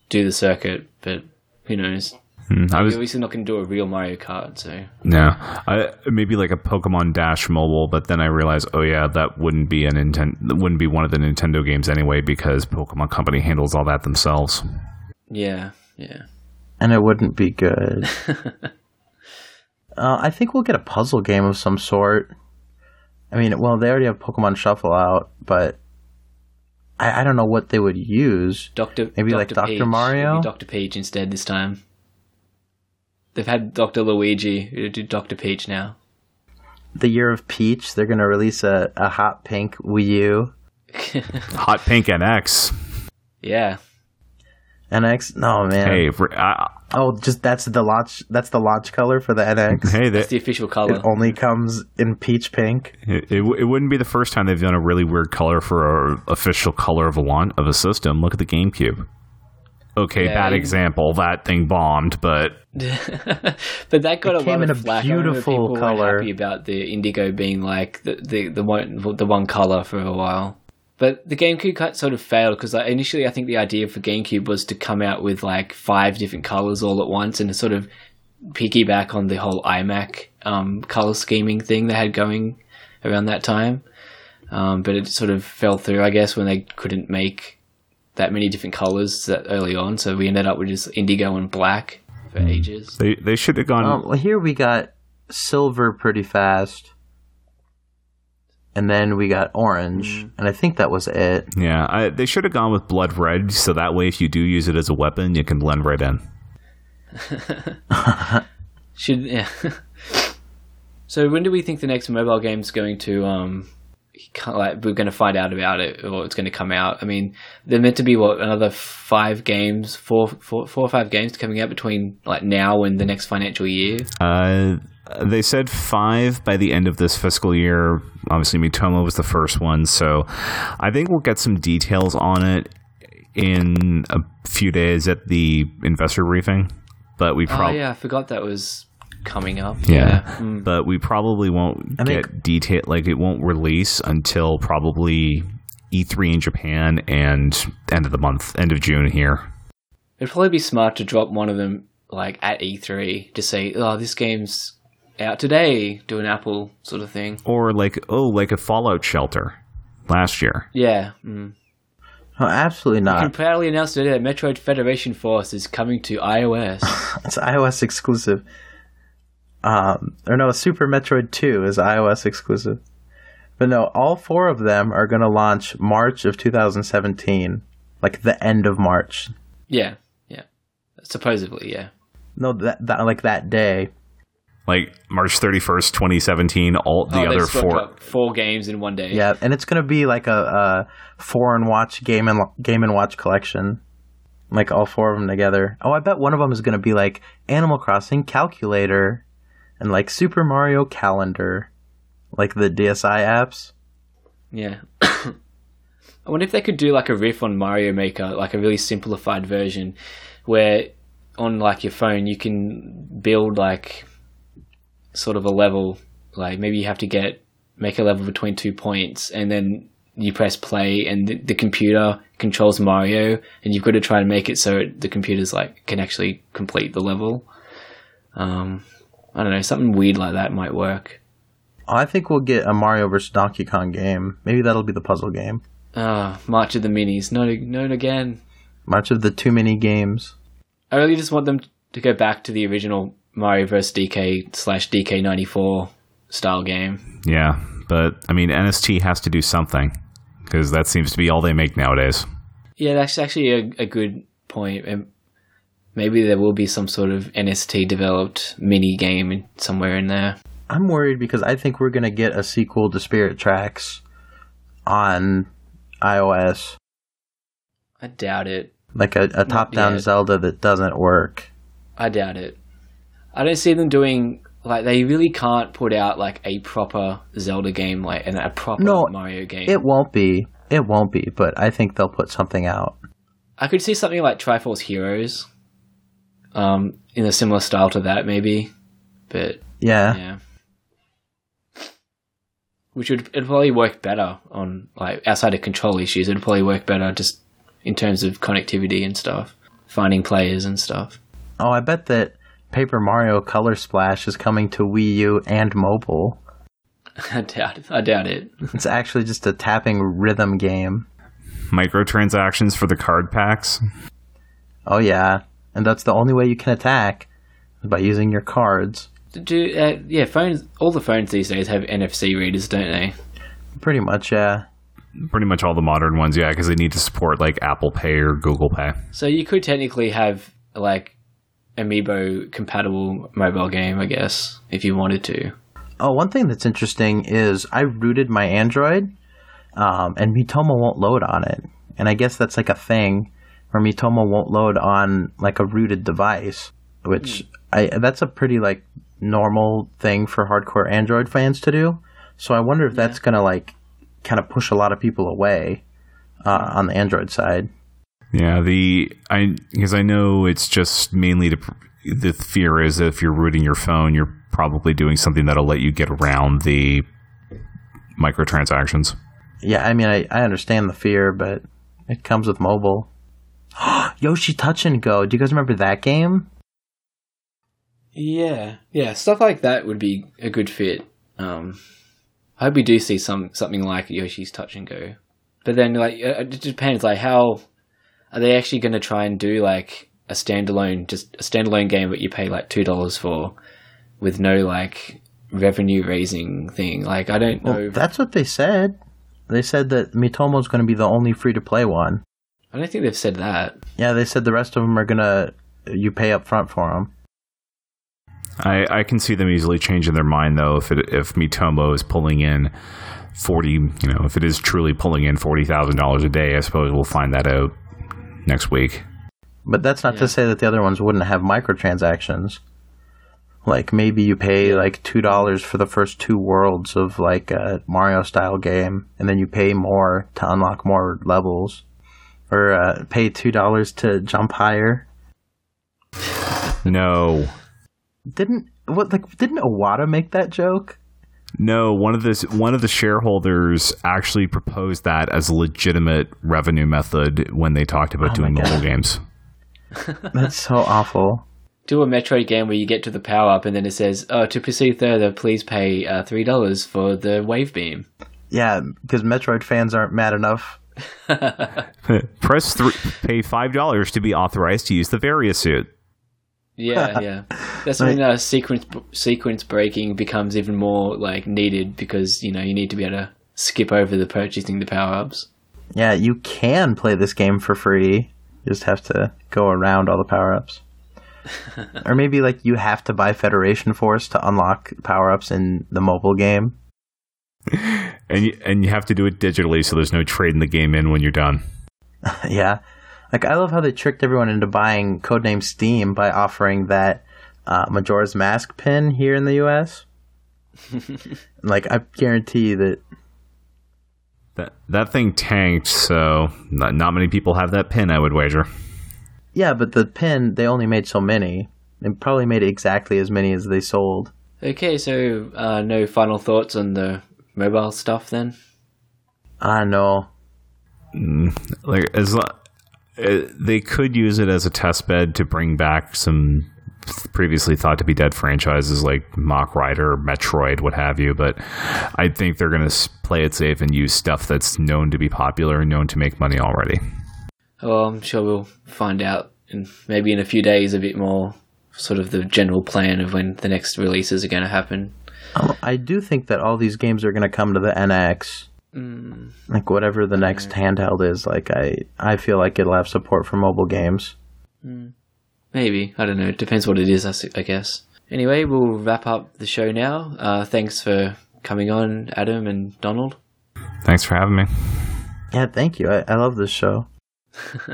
do the circuit. But who knows? Hmm, I You're was obviously not going to do a real Mario Kart, so no, I, maybe like a Pokemon Dash mobile, but then I realized, oh yeah, that wouldn't be a Nintendo, that wouldn't be one of the Nintendo games anyway because Pokemon Company handles all that themselves. yeah, yeah. and it wouldn't be good. <laughs> uh, I think we'll get a puzzle game of some sort. I mean, well, they already have Pokemon Shuffle out, but I, I don't know what they would use. Doctor Maybe like Dr. Mario? Maybe Doctor Peach instead this time. They've had Doctor Luigi. Do Doctor Peach now? The Year of Peach, they're going to release a, a hot pink Wii U. <laughs> Hot Pink NX. Yeah, NX? No, man. Hey, for, uh, Oh, just that's the launch. That's the launch color for the NX. hey, it's that, the official color. It only comes in peach pink. It, it, it wouldn't be the first time they've done a really weird color for an official color of a launch of a system. Look at the GameCube. Okay, Yeah, bad example. That thing bombed, but <laughs> but that got It a lot of a flack. Beautiful people weren't color. happy about the indigo being like the, the the one the one color for a while. But the GameCube cut sort of failed because like, initially I think the idea for GameCube was to come out with like five different colors all at once and to sort of piggyback on the whole iMac um, color scheming thing they had going around that time. Um, but it sort of fell through, I guess, when they couldn't make that many different colors that early on. So we ended up with just indigo and black for hmm. ages. they they should have gone. Oh, well, here we got silver pretty fast. And then we got orange. Hmm. And I think that was it. Yeah, I, they should have gone with blood red, so that way, if you do use it as a weapon, you can blend right in. <laughs> Should yeah. <laughs> so when do we think the next mobile game's going to um kind of like we're going to find out about it or it's going to come out? I mean, they're meant to be what another five games, four, four, four or five games coming out between like now and the next financial year. Uh, they said five by the end of this fiscal year. Obviously, Miitomo was the first one, so I think we'll get some details on it in a few days at the investor briefing. But we Oh probably yeah, I forgot that was coming up. Yeah. Mm. but we probably won't I get think- detail like it won't release until probably E3 in Japan and end of the month, end of June here. It'd probably be smart to drop one of them like at E3 to say, "Oh, this game's out today." Do an Apple sort of thing. Or like oh, like a Fallout shelter last year. Yeah. Mm. Oh, absolutely I can not. proudly announce today that Metroid Federation Force is coming to iOS. <laughs> It's iOS exclusive. Um, or no, Super Metroid 2 is iOS exclusive. But no, all four of them are going to launch March of 2017. Like the end of March. yeah, yeah. Supposedly, yeah. No, that, that like that day. Like March 31st, 2017, all the Oh, they other four four games in one day. Yeah, and it's gonna be like a, a four and watch game and game and watch collection, like all four of them together. Oh, I bet one of them is gonna be like Animal Crossing Calculator, and like Super Mario Calendar, like the DSi apps. Yeah. <coughs> I wonder if they could do like a riff on Mario Maker, like a really simplified version, where on like your phone you can build like sort of a level. Like maybe you have to get make a level between two points, and then you press play, and the, the computer controls Mario, and you've got to try and make it so the computer's like can actually complete the level. Um, I don't know, something weird like that might work. I think we'll get a Mario vs Donkey Kong game. Maybe that'll be the puzzle game. Ah, March of the Minis, not not again. March of the too many games. I really just want them to go back to the original Mario vs. DK slash DK ninety four style game. Yeah, but I mean, NST has to do something because that seems to be all they make nowadays. Yeah, that's actually a, a good point. And maybe there will be some sort of NST developed mini game somewhere in there. I'm worried because I think we're gonna get a sequel to Spirit Tracks on iOS, I doubt it. like a, a top-down. Zelda that doesn't work. I doubt it. I don't see them doing like they really can't put out like a proper Zelda game like and a proper No, Mario game. It won't be. It won't be. But I think they'll put something out. I could see something like Triforce Heroes, um, in a similar style to that maybe, but Yeah. yeah, which would it'd probably work better on like outside of control issues. It'd probably work better just in terms of connectivity and stuff, finding players and stuff. Oh, I bet that Paper Mario Color Splash is coming to Wii U and mobile. <laughs> I doubt it. I doubt it. It's actually just a tapping rhythm game. Microtransactions for the card packs. Oh yeah, and that's the only way you can attack by using your cards. Do uh, yeah, phones. All the phones these days have NFC readers, don't they? Pretty much, yeah. Pretty much all the modern ones, yeah, because they need to support like Apple Pay or Google Pay. So you could technically have like amiibo compatible mobile game, I guess, if you wanted to. Oh, one thing that's interesting is I rooted my Android, um, and Miitomo won't load on it. And I guess that's like a thing where Miitomo won't load on like a rooted device, which I that's a pretty like normal thing for hardcore Android fans to do. So I wonder if that's gonna like kind of push a lot of people away uh, on the Android side. Yeah, the I because I know it's just mainly to the fear is that if you're rooting your phone, you're probably doing something that'll let you get around the microtransactions. Yeah, I mean I, I understand the fear, but it comes with mobile. <gasps> Yoshi Touch and Go. Do you guys remember that game? Yeah, yeah, stuff like that would be a good fit. Um, I hope we do see some something like Yoshi's Touch and Go. But then, like, uh, it depends. Like, how are they actually going to try and do like a standalone, just a standalone game that you pay like two dollars for, with no like revenue raising thing? Like, I don't know. Well, that's what they said. They said that Miitomo's going to be the only free to play one. I don't think they've said that. Yeah, they said the rest of them are gonna you pay up front for them. I, I can see them easily changing their mind though if it, if Miitomo is pulling in forty, you know, if it is truly pulling in forty thousand dollars a day. I suppose we'll find that out next week. But that's not Yeah. to say that the other ones wouldn't have microtransactions. Like maybe you pay like two dollars for the first two worlds of like a Mario style game, and then you pay more to unlock more levels, or uh, pay two dollars to jump higher. No, Didn't what like didn't Iwata make that joke? no. One of the one of the shareholders actually proposed that as a legitimate revenue method when they talked about Oh doing mobile games. <laughs> That's so awful. Do a Metroid game where you get to the power up and then it says, "Oh, to proceed further, please pay uh, three dollars for the wave beam." Yeah, because Metroid fans aren't mad enough. <laughs> Press three, pay five dollars to be authorized to use the Varia suit. Yeah, <laughs> yeah. That's when uh, sequence sequence breaking becomes even more like needed because you know you need to be able to skip over the purchasing the power ups. Yeah, you can play this game for free. You just have to go around all the power ups. <laughs> or maybe like you have to buy Federation Force to unlock power ups in the mobile game. And you, and you have to do it digitally, so there's no trading the game in when you're done. <laughs> yeah. Like I love how they tricked everyone into buying Codename Steam by offering that uh, Majora's Mask pin here in the US. <laughs> like I guarantee that That that thing tanked, so not, not many people have that pin. I would wager. yeah, but the pin they only made so many. They probably made exactly as many as they sold. Okay, so uh, no final thoughts on the mobile stuff then. I know. Like as lo- uh, they could use it as a test bed to bring back some previously thought to be dead franchises like Mach Rider, Metroid, what have you. But I think they're going to play it safe and use stuff that's known to be popular and known to make money already. Well, I'm sure we'll find out in maybe in a few days a bit more sort of the general plan of when the next releases are going to happen. Um, I do think that all these games are going to come to the NX. Mm, Like whatever the next handheld is, like I, I feel like it'll have support for mobile games. maybe I don't know. It depends what it is, I guess. Anyway, we'll wrap up the show now. Uh, thanks for coming on, Adam and Donald. Thanks for having me. Yeah, thank you. I, I love this show. <laughs>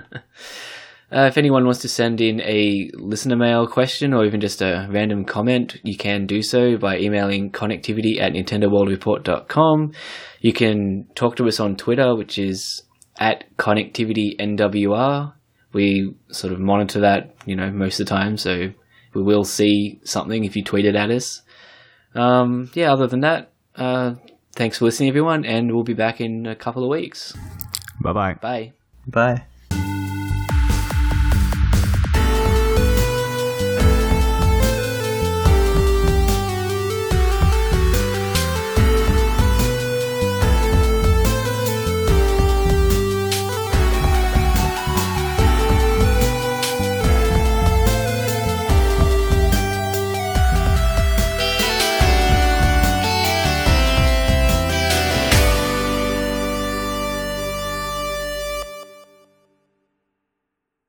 Uh, if anyone wants to send in a listener mail question or even just a random comment, you can do so by emailing connectivity at nintendoworldreport.com. You can talk to us on Twitter, which is at connectivitynwr. We sort of monitor that, you know, most of the time, so we will see something if you tweet it at us. Um, yeah, other than that, uh, thanks for listening, everyone, and we'll be back in a couple of weeks. Bye bye. Bye. Bye.